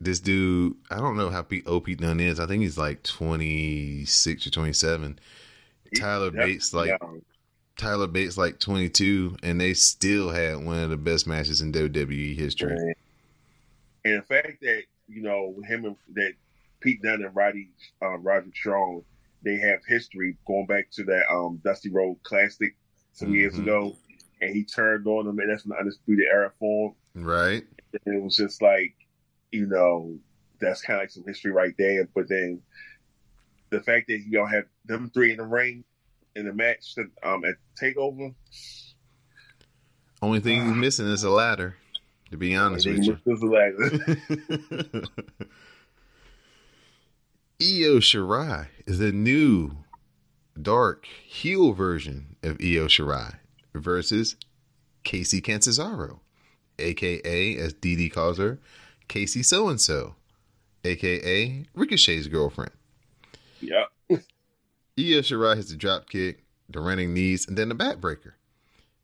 this dude, I don't know how Pete, OP Dunne is. I think he's like 26 or 27. Tyler Bates, like young. Tyler Bates, like 22, and they still had one of the best matches in WWE history. And the fact that, you know, him and that Pete Dunne and Roddy, uh, Roger Strong, they have history going back to that um, Dusty Rhodes Classic some mm-hmm. years ago. And he turned on them, and that's when the Undisputed Era formed. Right. It was just like, you know, that's kind of like some history right there. But then the fact that you don't have them three in the ring in the match that, um, at Takeover. Only thing uh, he's missing is a ladder. To be honest with you, is a ladder. [laughs] Io Shirai is a new dark heel version of Io Shirai versus Kacy Catanzaro, aka as Dee calls her, Casey So and So, aka Ricochet's girlfriend. Yep. [laughs] Io Shirai hits the drop kick, the running knees, and then the backbreaker.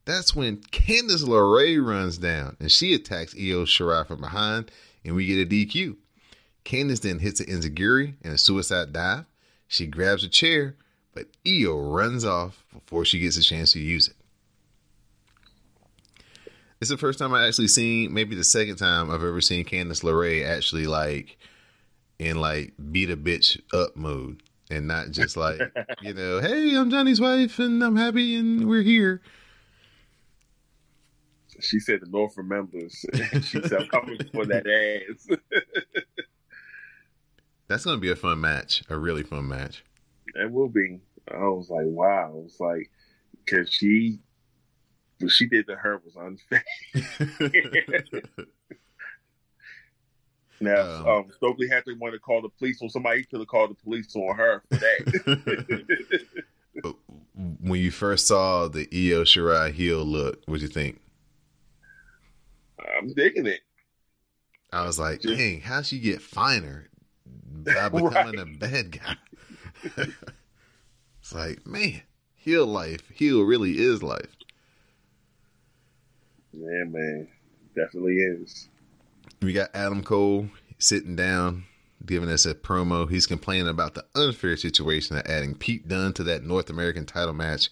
That's when Candice LeRae runs down and she attacks Io Shirai from behind, and we get a DQ. Candice then hits an Enzuigiri and a suicide dive. She grabs a chair, but Io runs off before she gets a chance to use it. It's the first time I actually seen, maybe the second time I've ever seen Candice LeRae actually like in like beat a bitch up mood and not just like, [laughs] you know, hey, I'm Johnny's wife and I'm happy and we're here. She said the North remembers. [laughs] she said, I'm coming for that ass. [laughs] That's going to be a fun match, a really fun match. It will be. I was like, wow. It was like, because she what she did to her was unfair. now, um, [laughs] um, Stokely had to want to call the police on somebody. Could have called the police on her for that. [laughs] when you first saw the Io Shirai heel look, what'd you think? I'm digging it. I was like, Just, dang, how'd she get finer by [laughs] becoming right. a bad guy? it's like, man, heel life, heel really is life. Yeah, man, definitely is. We got Adam Cole sitting down, giving us a promo. He's complaining about the unfair situation of adding Pete Dunne to that North American title match,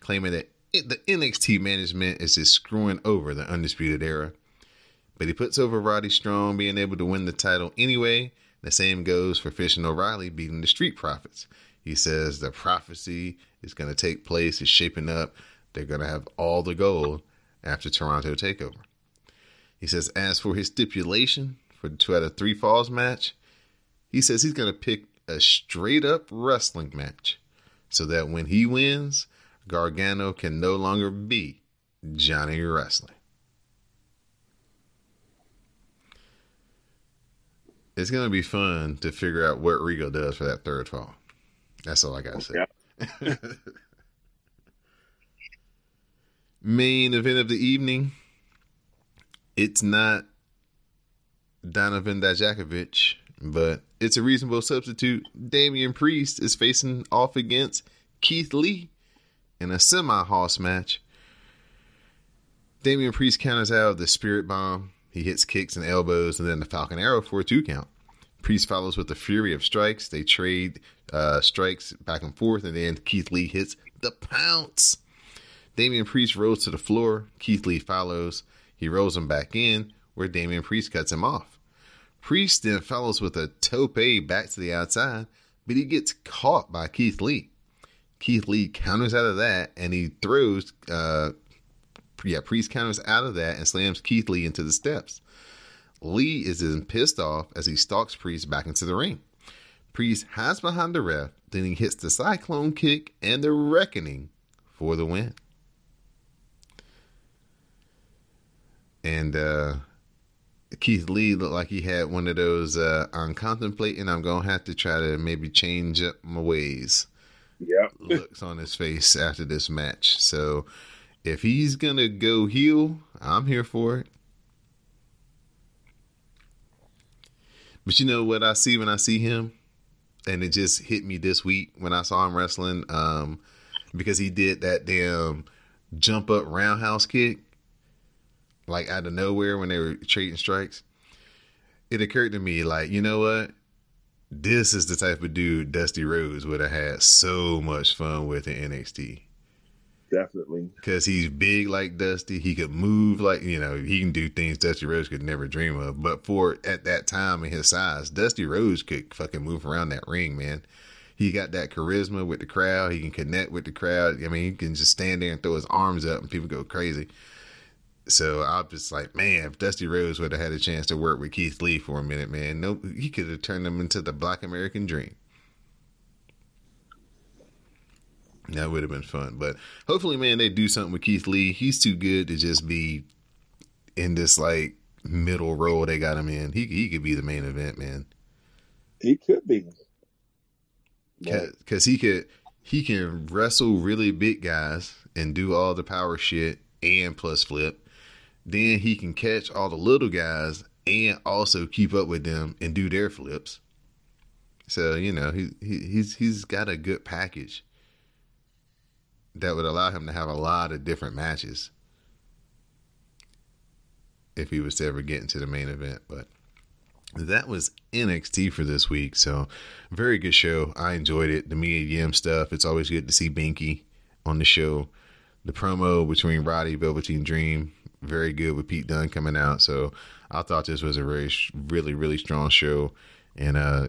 claiming that the NXT management is just screwing over the Undisputed Era. But he puts over Roddy Strong being able to win the title anyway. The same goes for Fish and O'Reilly beating the Street Profits. He says the prophecy is going to take place, is shaping up. They're going to have all the gold after Toronto Takeover. He says, as for his stipulation for the two out of three falls match, he says he's going to pick a straight up wrestling match so that when he wins, Gargano can no longer be Johnny Wrestling. It's going to be fun to figure out what Rigo does for that third fall. That's all I got to say. [laughs] Main event of the evening. It's not Donovan Dijakovic, but it's a reasonable substitute. Damian Priest is facing off against Keith Lee in a semi hoss match. Damian Priest counters out the Spirit Bomb. He hits kicks and elbows, and then the Falcon Arrow for a two count. Priest follows with the Fury of Strikes. They trade uh, strikes back and forth, and then Keith Lee hits the pounce. Damian Priest rolls to the floor. Keith Lee follows. He rolls him back in, where Damian Priest cuts him off. Priest then follows with a tope back to the outside, but he gets caught by Keith Lee. Keith Lee counters out of that, and he throws, uh, yeah, Priest counters out of that and slams Keith Lee into the steps. Lee is then pissed off as he stalks Priest back into the ring. Priest hides behind the ref, then he hits the cyclone kick and the reckoning for the win. And uh, Keith Lee looked like he had one of those uh, I'm contemplating I'm gonna have to try to maybe change up my ways. Yep. looks on his face after this match. So if he's gonna go heel, I'm here for it. But you know what I see when I see him? And it just hit me this week when I saw him wrestling, um, because he did that damn jump up roundhouse kick, like out of nowhere when they were trading strikes. It occurred to me, like, you know what? This is the type of dude Dusty Rhodes would have had so much fun with in NXT Definitely. because he's big like Dusty. He could move like you know he can do things Dusty Rhodes could never dream of. But for at that time and his size, Dusty Rhodes could fucking move around that ring, man. He got that charisma with the crowd. He can connect with the crowd. I mean, he can just stand there and throw his arms up, and people go crazy. So I'm just like, man, if Dusty Rhodes would have had a chance to work with Keith Lee for a minute, man, no, he could have turned him into the Black American Dream. That would have been fun. But hopefully, man, they do something with Keith Lee. He's too good to just be in this like middle role they got him in. He he could be the main event, man. He could be. Because he could he can wrestle really big guys and do all the power shit and plus flip. Then he can catch all the little guys and also keep up with them and do their flips. So you know he, he he's he's got a good package that would allow him to have a lot of different matches if he was to ever get into the main event. But that was NXT for this week. So very good show. I enjoyed it. The Mia Yim stuff. It's always good to see Binky on the show. The promo between Roddy Velveteen Dream, very good with Pete Dunne coming out. So I thought this was a very, really, really strong show, and uh,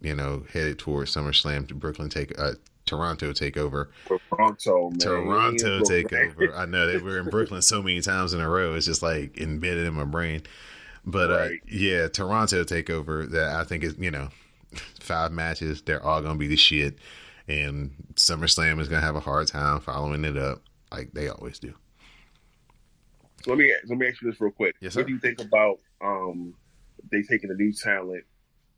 you know, headed towards SummerSlam to Brooklyn take uh, Toronto takeover. Toronto, man. Toronto takeover. I know they were in Brooklyn so many times in a row. It's just like embedded in my brain. But Right. uh, yeah, Toronto takeover. That I think is you know five matches. They're all gonna be the shit, and SummerSlam is gonna have a hard time following it up like they always do. So let me let me ask you this real quick. Yes, what do you think about um they taking the new talent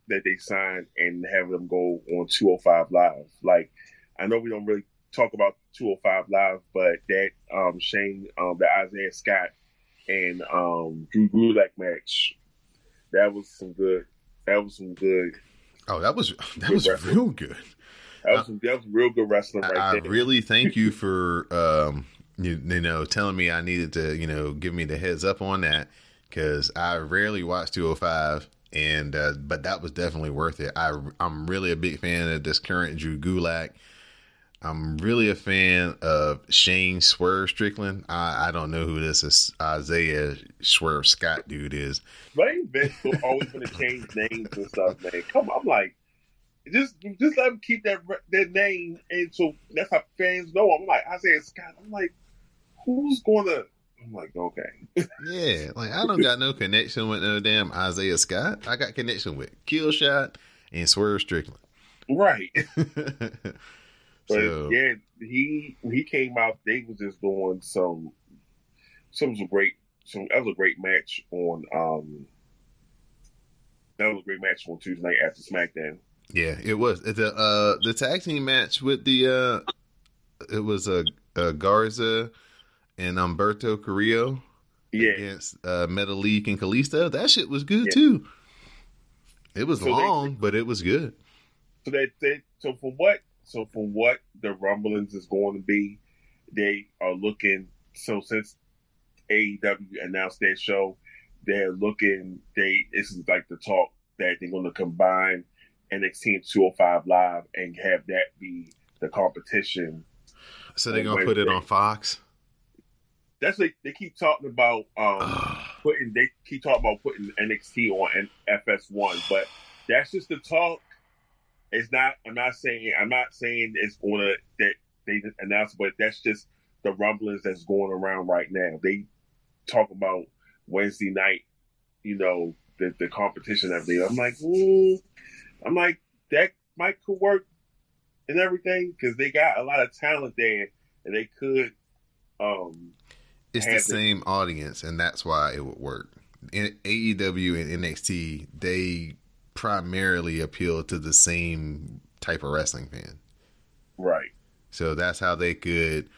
that they signed and having them go on 205 Live? Like, I know we don't really talk about 205 Live, but that um Shane, um, the Isaiah Scott and um Drew Gulak match, that was some good. That was some good. Oh, that was [laughs] that was real good. That was some, that was real good wrestling right I there. really thank you for um you, you know telling me I needed to you know give me the heads up on that because I rarely watch 205 and uh, but that was definitely worth it. I I'm really a big fan of this current Drew Gulak. I'm really a fan of Shane Swerve Strickland. I, I don't know who this is Isaiah Swerve Scott dude is. They been always going to change names and stuff, man. Come on, I'm like, just just let him keep that their name, and so that's how fans know. I'm like Isaiah Scott. I'm like, who's going to? I'm like, okay, Yeah, like I don't got no connection with no damn Isaiah Scott. I got connection with Killshot and Swerve Strickland. right. [laughs] But so yeah, he he came out, they was just doing some some was a great some that was a great match on um that was a great match on Tuesday night after SmackDown. yeah, it was the uh the tag team match with the uh it was a, uh Garza and Humberto Carrillo Yeah, against uh, Metalik and Kalisto. That shit was good Yeah. too. It was So they- long, but it was good. so that they so for what so for what the rumblings is going to be, they are looking. So since AEW announced their show, they're looking. They this is like the talk that they're going to combine NXT and 205 Live and have that be the competition. So they're gonna put it on Fox. That's like they keep talking about um [sighs] putting. They keep talking about putting NXT on FS1, but that's just the talk. It's not. I'm not saying. I'm not saying it's gonna that they announced, but that's just the rumblings that's going around right now. They talk about Wednesday night. You know the the competition everything. I'm like, mm, I'm like that might could work and everything because they got a lot of talent there, and they could. Um, It's the same audience, and that's why it would work. In AEW and NXT, they primarily appeal to the same type of wrestling fan. right. So that's how they could,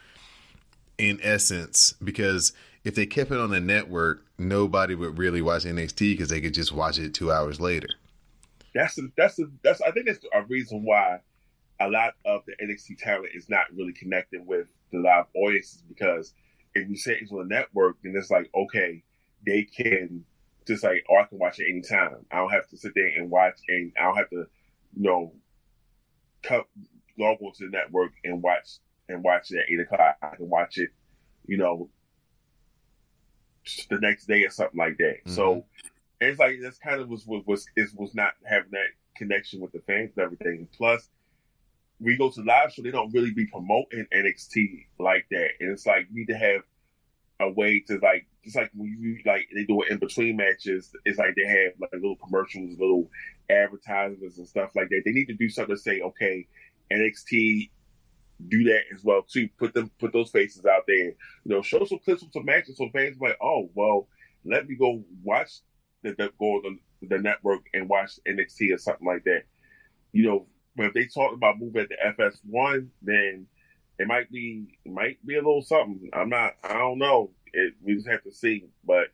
in essence, because if they kept it on the network, nobody would really watch NXT because they could just watch it two hours later. That's the, that's the, that's I think that's a reason why a lot of the NXT talent is not really connecting with the live audiences because if you say it's on the network, then it's like okay, they can just like oh I can watch it anytime. I don't have to sit there and watch, and I don't have to, you know, cut log on to the network and watch and watch it at eight o'clock. I can watch it, you know, the next day or something like that. Mm-hmm. So it's like that's kind of was was was is was not having that connection with the fans and everything. Plus, we go to live show, they don't really be promoting NXT like that, and it's like you need to have a way to like just like when you like they do it in between matches. It's like they have like little commercials, little advertisements and stuff like that. They need to do something to say, okay, NXT do that as well too. Put them put those faces out there. You know, show some clips of some matches so fans like, oh well, let me go watch the, the go on the, the network and watch NXT or something like that. You know, but if they talk about moving to FS1, then it might be it might be a little something. I'm not. I don't know. It, we just have to see. But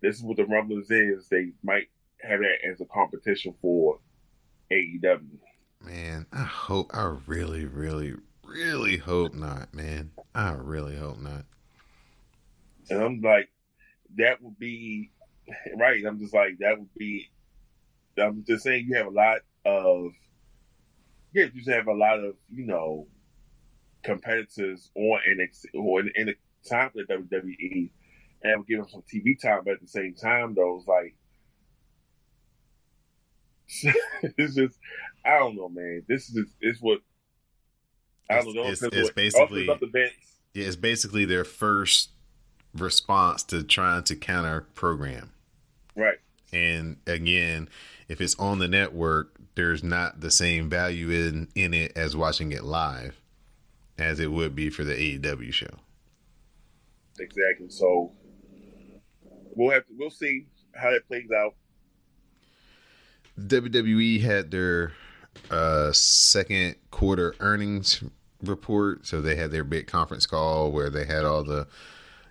this is what the rumblings is. They might have that as a competition for AEW. Man, I hope, I really, really, really hope not, man. I really hope not. And I'm like, that would be right. I'm just like, that would be. I'm just saying, you have a lot of. Yeah, you just have a lot of you know competitors on NXT or in, in the time for WWE, and give them some TV time. But at the same time, though, it's like [laughs] it's just I don't know, man. This is it's what I don't know. It's- It's, it's basically- the bench. Yeah, it's basically their first response to trying to counter program. right. And again, if it's on the network, there's not the same value in in it as watching it live as it would be for the AEW show. Exactly. So we'll have to we'll see how that plays out. WWE had their uh, second quarter earnings report, so they had their big conference call where they had all the,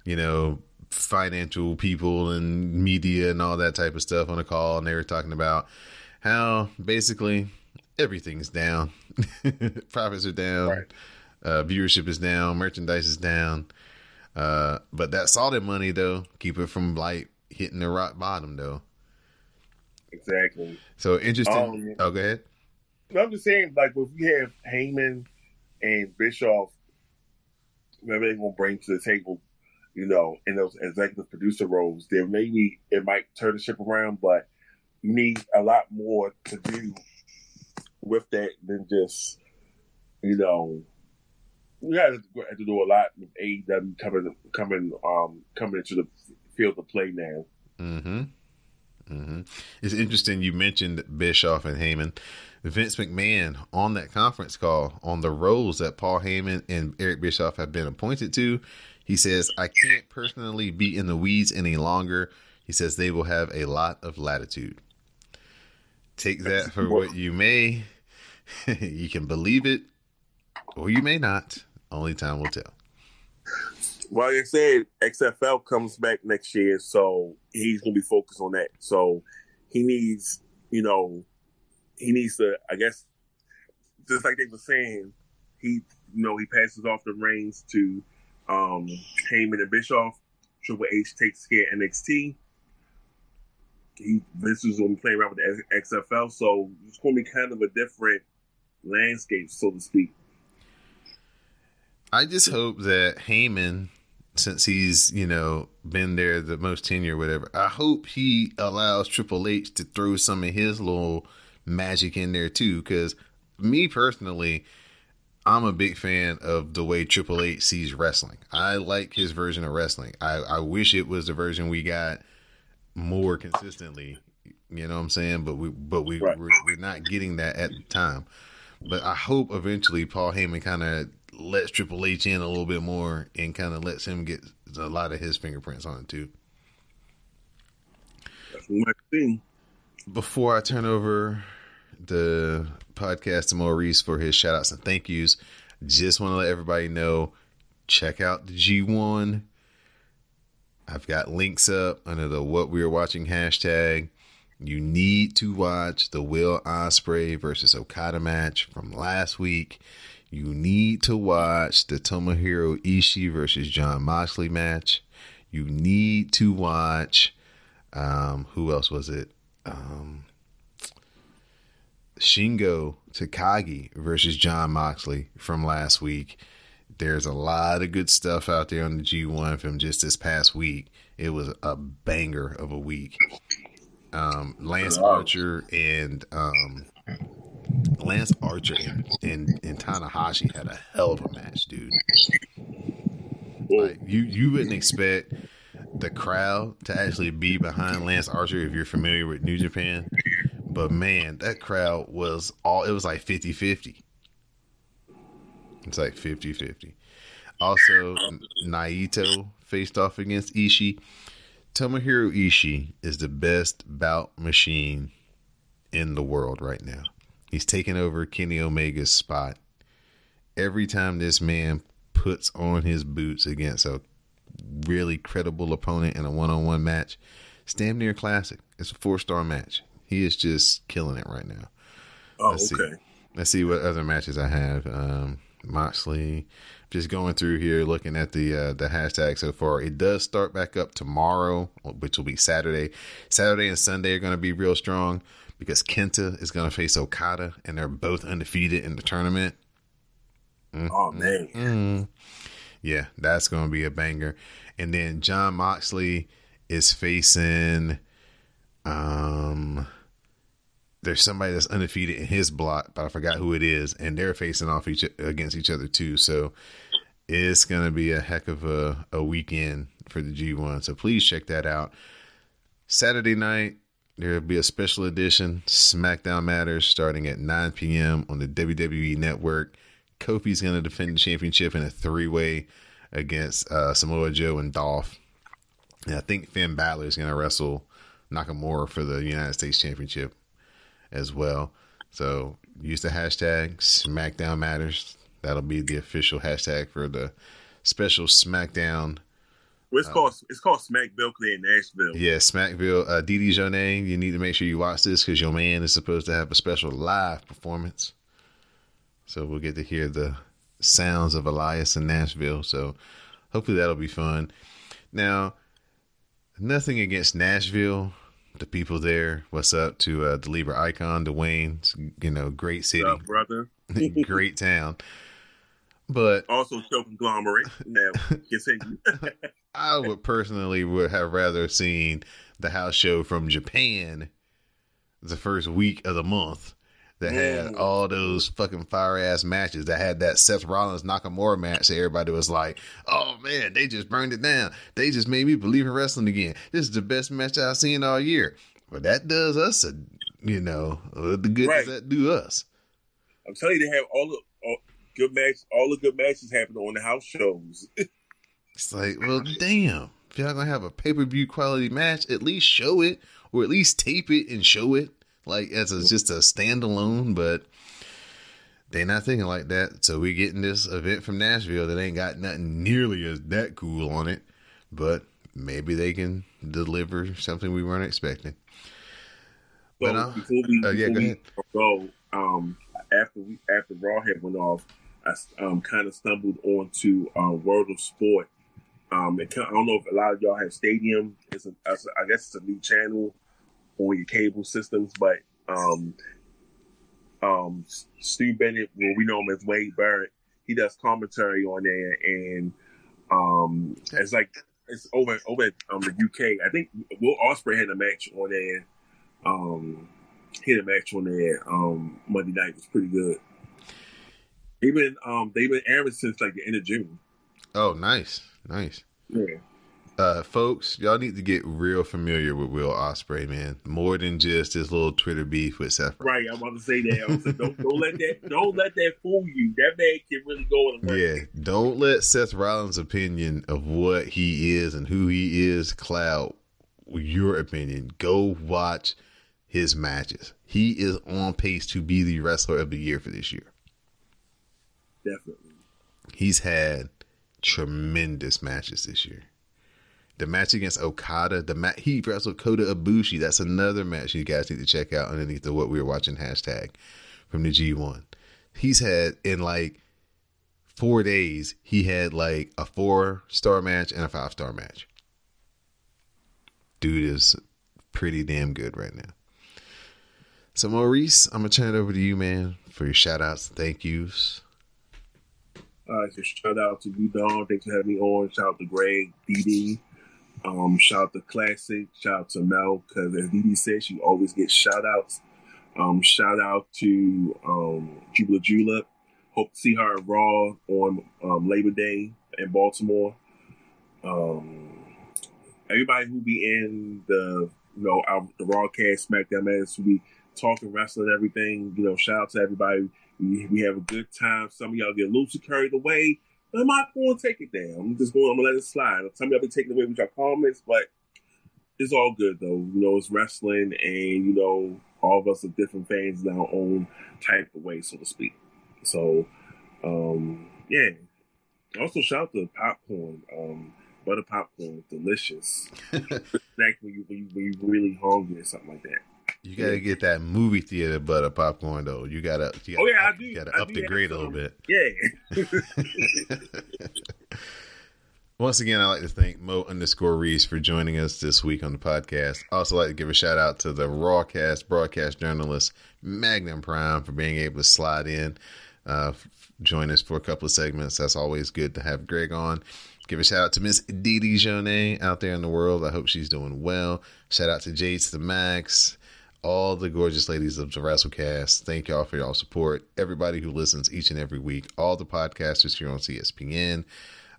you know, financial people and media and all that type of stuff on the call, and they were talking about how basically everything's down, [laughs] profits are down, Right. uh, viewership is down, merchandise is down, uh, but that solid money though keep it from like hitting the rock bottom though. Exactly. So interesting. Um, oh, go ahead. I'm just saying, like, if we have Heyman and Bischoff, whatever they're gonna bring to the table, you know, in those executive producer roles, then maybe it might turn the ship around. But need a lot more to do with that than just, you know, we have to do a lot with AEW coming, coming, um, coming into the field of play now. Mm-hmm. Mm-hmm. It's interesting you mentioned Bischoff and Heyman. Vince McMahon on that conference call on the roles that Paul Heyman and Eric Bischoff have been appointed to. He says, I can't personally be in the weeds any longer. He says they will have a lot of latitude. Take that [laughs] for what you may. [laughs] you can believe it or you may not. Only time will tell. Well, like I said, XFL comes back next year, so he's gonna be focused on that. So he needs, you know, he needs to. I guess, just like they were saying, he, you know, he passes off the reins to um Heyman and Bischoff. Triple H takes care of NXT. He Vince is be playing around with the XFL, so it's gonna be kind of a different landscape, so to speak. I just hope that Heyman, since he's you know been there the most tenure, whatever. I hope he allows Triple H to throw some of his little magic in there too. Because me personally, I'm a big fan of the way Triple H sees wrestling. I like his version of wrestling. I, I wish it was the version we got more consistently. You know what I'm saying? But we but we Right. we're, we're not getting that at the time. But I hope eventually Paul Heyman kind of lets Triple H in a little bit more and kind of lets him get a lot of his fingerprints on it too. That's we. Before I turn over the podcast to Maurice for his shout outs and thank yous, just want to let everybody know check out the G1. I've got links up under the what we are watching hashtag. You need to watch the Will Ospreay versus Okada match from last week. You need to watch the Tomohiro Ishii versus Jon Moxley match. You need to watch um who else was it? Um Shingo Takagi versus Jon Moxley from last week. There's a lot of good stuff out there on the G1 from just this past week. It was a banger of a week. Um, Lance Archer and um, Lance Archer and, and, and Tanahashi had a hell of a match, dude. Like you, you wouldn't expect the crowd to actually be behind Lance Archer if you're familiar with New Japan. But man, that crowd was all it was like 50-50. It's like 50-50. Also, Naito faced off against Ishii. Tomohiro Ishii is the best bout machine in the world right now. He's taking over Kenny Omega's spot. Every time this man puts on his boots against a really credible opponent in a one-on-one match, it's damn near classic. It's a four-star match. He is just killing it right now. Oh, Let's see. okay. Let's see what other matches I have. Um, Moxley. Just going through here, looking at the uh, the hashtag so far. It does start back up tomorrow, which will be Saturday. Saturday and Sunday are going to be real strong because Kenta is going to face Okada, and they're both undefeated in the tournament. Oh man. Mm. Yeah, that's going to be a banger. And then Jon Moxley is facing um there's somebody that's undefeated in his block, but I forgot who it is, and they're facing off each against each other too. So it's gonna be a heck of a, a weekend for the G1. So please check that out. Saturday night, there'll be a special edition SmackDown Matters starting at 9 p.m. on the WWE Network. Kofi's gonna defend the championship in a three-way against uh, Samoa Joe and Dolph. And I think Finn Balor is gonna wrestle Nakamura for the United States Championship as well. So use the hashtag SmackDown Matters. That'll be the official hashtag for the special SmackDown. Well, it's called it's called Smackville in Nashville. Yeah, Smackville. Uh, Didi Jonay, you need to make sure you watch this because your man is supposed to have a special live performance. So we'll get to hear the sounds of Elias in Nashville. So hopefully that'll be fun. Now, nothing against Nashville, the people there. What's up to uh, the Libra icon, Dwayne? It's, You know, great city, Uh, brother. [laughs] great town. But Also, show conglomerate. Now. [laughs] I would personally would have rather seen the house show from Japan the first week of the month that had Mm. all those fucking fire ass matches that had that Seth Rollins Nakamura match that everybody was like, oh man, they just burned it down. They just made me believe in wrestling again. This is the best match I've seen all year. But that does us a you know, the good Right. does that do us. I'm telling you, they have all the all, good match. All the good matches happen on the house shows. [laughs] It's like, well, damn. If y'all gonna have a pay per view quality match, at least show it, or at least tape it and show it, like as a, just a standalone. But they're not thinking like that. So we getting this event from Nashville that ain't got nothing nearly as that cool on it, but maybe they can deliver something we weren't expecting. So But, uh, before we, uh, yeah, before go ahead. go, um, after we after Raw had went off, I um, kind of stumbled onto uh, World of Sport. Um, it, I don't know if a lot of y'all have Stadium. It's a, it's a- I guess it's a new channel on your cable systems, but um, um, Stu Bennett, well, we know him as Wade Barrett. He does commentary on there, and um, it's like it's over over at um, the UK. I think Will Ospreay had a match on there. Um, he had a match on there um, Monday night. It was pretty good. They've been um, they've been airing since like the end of June. Oh, nice, nice. Yeah. Uh, folks, y'all need to get real familiar with Will Ospreay, man. More than just this little Twitter beef with Seth. Right, I'm about to say that. Like, don't, don't let that [laughs] don't let that fool you. That man can really go in the. Yeah, don't let Seth Rollins' opinion of what he is and who he is cloud your opinion. Go watch his matches. He is on pace to be the wrestler of the year for this year. Definitely. He's had tremendous matches this year. The match against Okada, the match he wrestled Kota Ibushi. That's another match you guys need to check out underneath the what we were watching hashtag from the G1. He's had in like four days, he had like a four star match and a five star match. Dude is pretty damn good right now. So Maurice, I'm gonna turn it over to you, man, for your shout outs and thank yous. All right, so shout out to you, Don. Thanks for having me on. Shout out to Greg, DD. Um, shout out to Classic. Shout out to Mel, because as DD says, she always gets shout outs. Um, shout out to um, Jubila Julep. Hope to see her at Raw on um, Labor Day in Baltimore. Um, everybody who be in the you know our, the Raw cast SmackDown Matters who be talking wrestling everything. You know, shout out to everybody. We, we have a good time. Some of y'all get loosely carried away. I'm not going to take it down. I'm just going. I'm gonna let it slide. Some of y'all be taking away with your comments, but it's all good though. You know, it's wrestling, and you know, all of us are different fans in our own type of way, so to speak. So, um, yeah. Also, shout out to popcorn. Um, butter popcorn, delicious. [laughs] Snack when you, when you when you really hungry or something like that. You gotta get that movie theater butter popcorn though. You gotta, you gotta Oh, yeah, I do. You gotta I up the grade a little bit. Yeah. [laughs] Once again, I'd like to thank Mo underscore Rease for joining us this week on the podcast. Also like to give a shout out to the Rawcast broadcast journalist Magnum Prime for being able to slide in, uh, join us for a couple of segments. That's always good to have Greg on. Give a shout out to Miss Dee Jonet out there in the world. I hope she's doing well. Shout out to Jace the Max, all the gorgeous ladies of the WrassleCast. Thank y'all for y'all support. Everybody who listens each and every week. All the podcasters here on CSPN.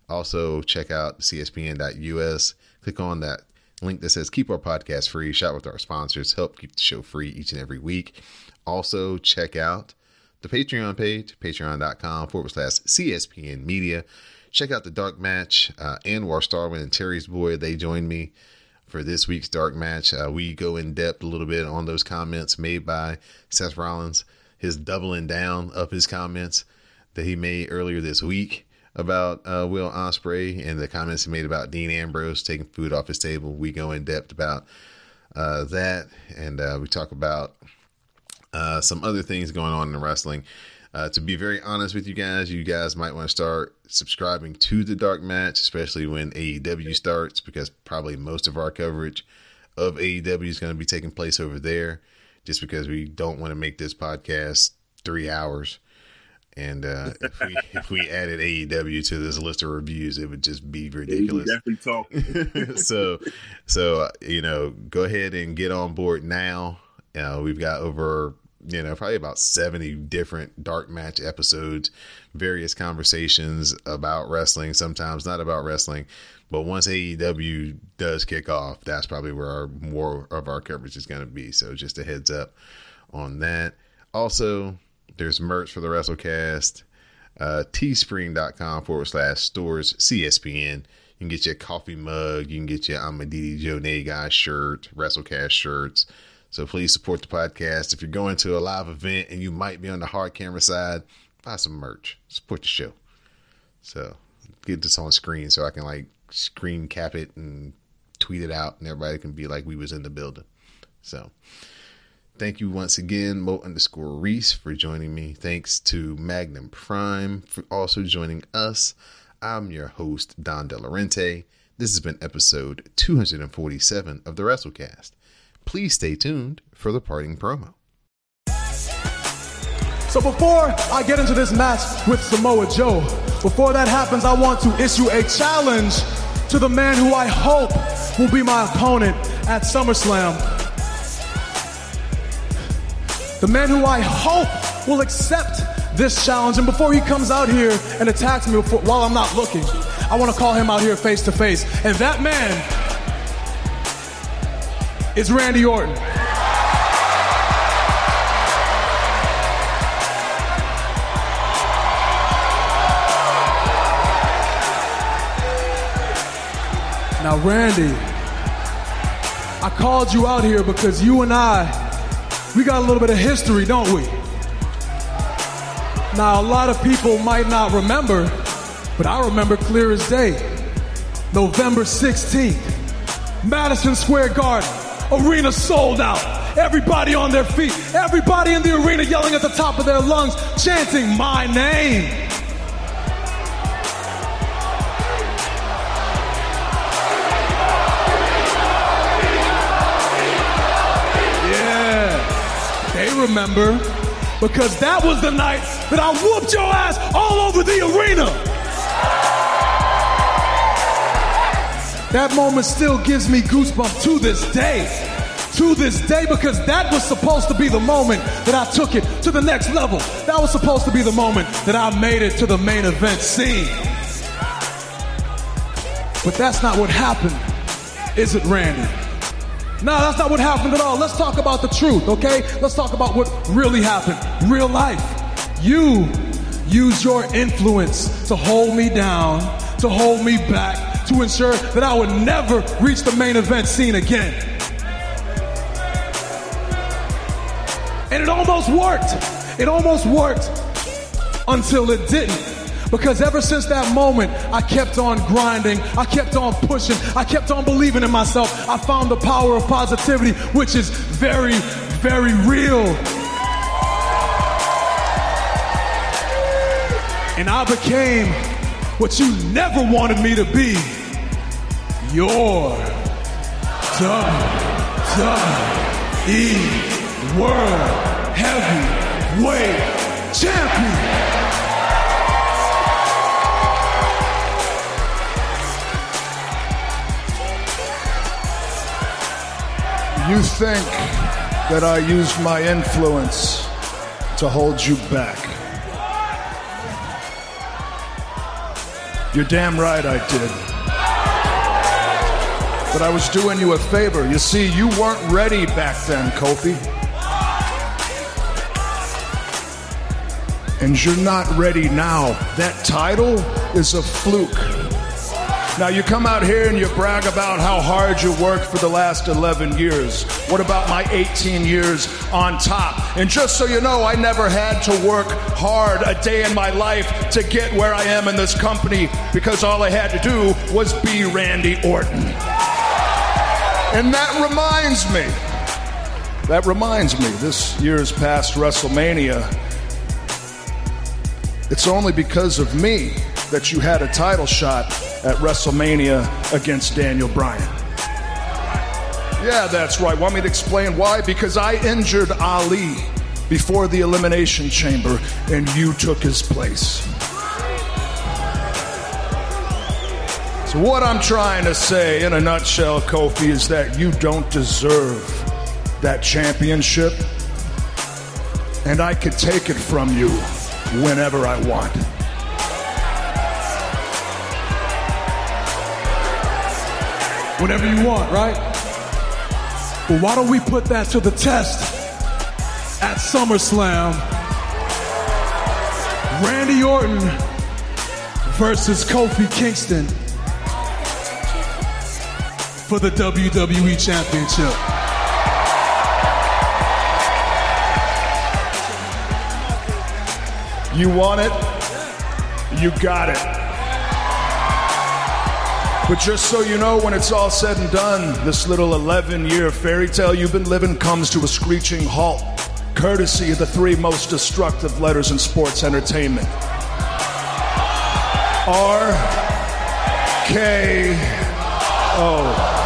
Also, check out cspn.us. Click on that link that says Keep Our Podcast Free. Shout with our sponsors. Help keep the show free each and every week. Also, check out the Patreon page, patreon.com forward slash CSPN Media. Check out the Dark Match. Uh, Anwar Starwin and Terry's Boy, they joined me for this week's Dark Match. Uh, we go in depth a little bit on those comments made by Seth Rollins, his doubling down of his comments that he made earlier this week about uh, Will Ospreay and the comments he made about Dean Ambrose taking food off his table. We go in depth about uh, that, and uh, we talk about uh, some other things going on in wrestling. Uh, to be very honest with you guys, you guys might want to start subscribing to the Dark Match, especially when AEW starts, because probably most of our coverage of AEW is going to be taking place over there, just because we don't want to make this podcast three hours. And uh, [laughs] if we if we added AEW to this list of reviews, it would just be ridiculous. [laughs] so so uh, you know go ahead and get on board now. Uh, we've got over you know probably about 70 different dark match episodes various conversations about wrestling sometimes not about wrestling but once aew does kick off that's probably where our more of our coverage is going to be so just a heads up on that also there's merch for the wrasslecast uh, teespring.com forward slash stores CSPN. You can get your coffee mug. You can get your I'm a DD Joe guy shirt, WrassleCast shirts, So please support the podcast. If you're going to a live event and you might be on the hard camera side, buy some merch. Support the show. So get this on screen so I can like screen cap it and tweet it out and everybody can be like we was in the building. So thank you once again, Mo underscore Rease, for joining me. Thanks to Magnum Prime for also joining us. I'm your host, Don Delarente. This has been episode 247 of the WrassleCast. Please stay tuned for the parting promo. So before I get into this match with Samoa Joe, before that happens, I want to issue a challenge to the man who I hope will be my opponent at SummerSlam. The man who I hope will accept this challenge. And before he comes out here and attacks me before, while I'm not looking, I want to call him out here face to face. And that man is Randy Orton. Now, Randy, I called you out here because you and I, we got a little bit of history, don't we? Now, a lot of people might not remember, but I remember clear as day. November 16th, Madison Square Garden, arena sold out. Everybody on their feet, everybody in the arena yelling at the top of their lungs, chanting my name. Yeah, they remember because that was the night that I whooped your ass all over the arena. That moment still gives me goosebumps to this day. To this day, because that was supposed to be the moment that I took it to the next level. That was supposed to be the moment that I made it to the main event scene. But that's not what happened, is it, Randy? No, that's not what happened at all. Let's talk about the truth, okay? Let's talk about what really happened. Real life. You use your influence to hold me down, to hold me back, to ensure that I would never reach the main event scene again. And it almost worked. It almost worked until it didn't. Because ever since that moment, I kept on grinding. I kept on pushing. I kept on believing in myself. I found the power of positivity, which is very, very real. And I became what you never wanted me to be your WWE World Heavyweight Champion. You think that I used my influence to hold you back. You're damn right I did. But I was doing you a favor. You see, you weren't ready back then, Kofi. And you're not ready now. That title is a fluke. Now you come out here and you brag about how hard you worked for the last 11 years. What about my 18 years on top? And just so you know, I never had to work hard a day in my life to get where I am in this company because all I had to do was be Randy Orton. And that reminds me, that reminds me, this year's past WrestleMania, it's only because of me that you had a title shot at WrestleMania against Daniel Bryan. Yeah, that's right. Want me to explain why? Because I injured Ali before the Elimination Chamber and you took his place. So, what I'm trying to say in a nutshell, Kofi, is that you don't deserve that championship, and I could take it from you whenever I want. Whatever you want, right? Well, why don't we put that to the test at SummerSlam? Randy Orton versus Kofi Kingston for the WWE Championship. You want it, you got it. But just so you know, when it's all said and done, this little 11 year fairy tale you've been living comes to a screeching halt, courtesy of the three most destructive letters in sports entertainment R K O.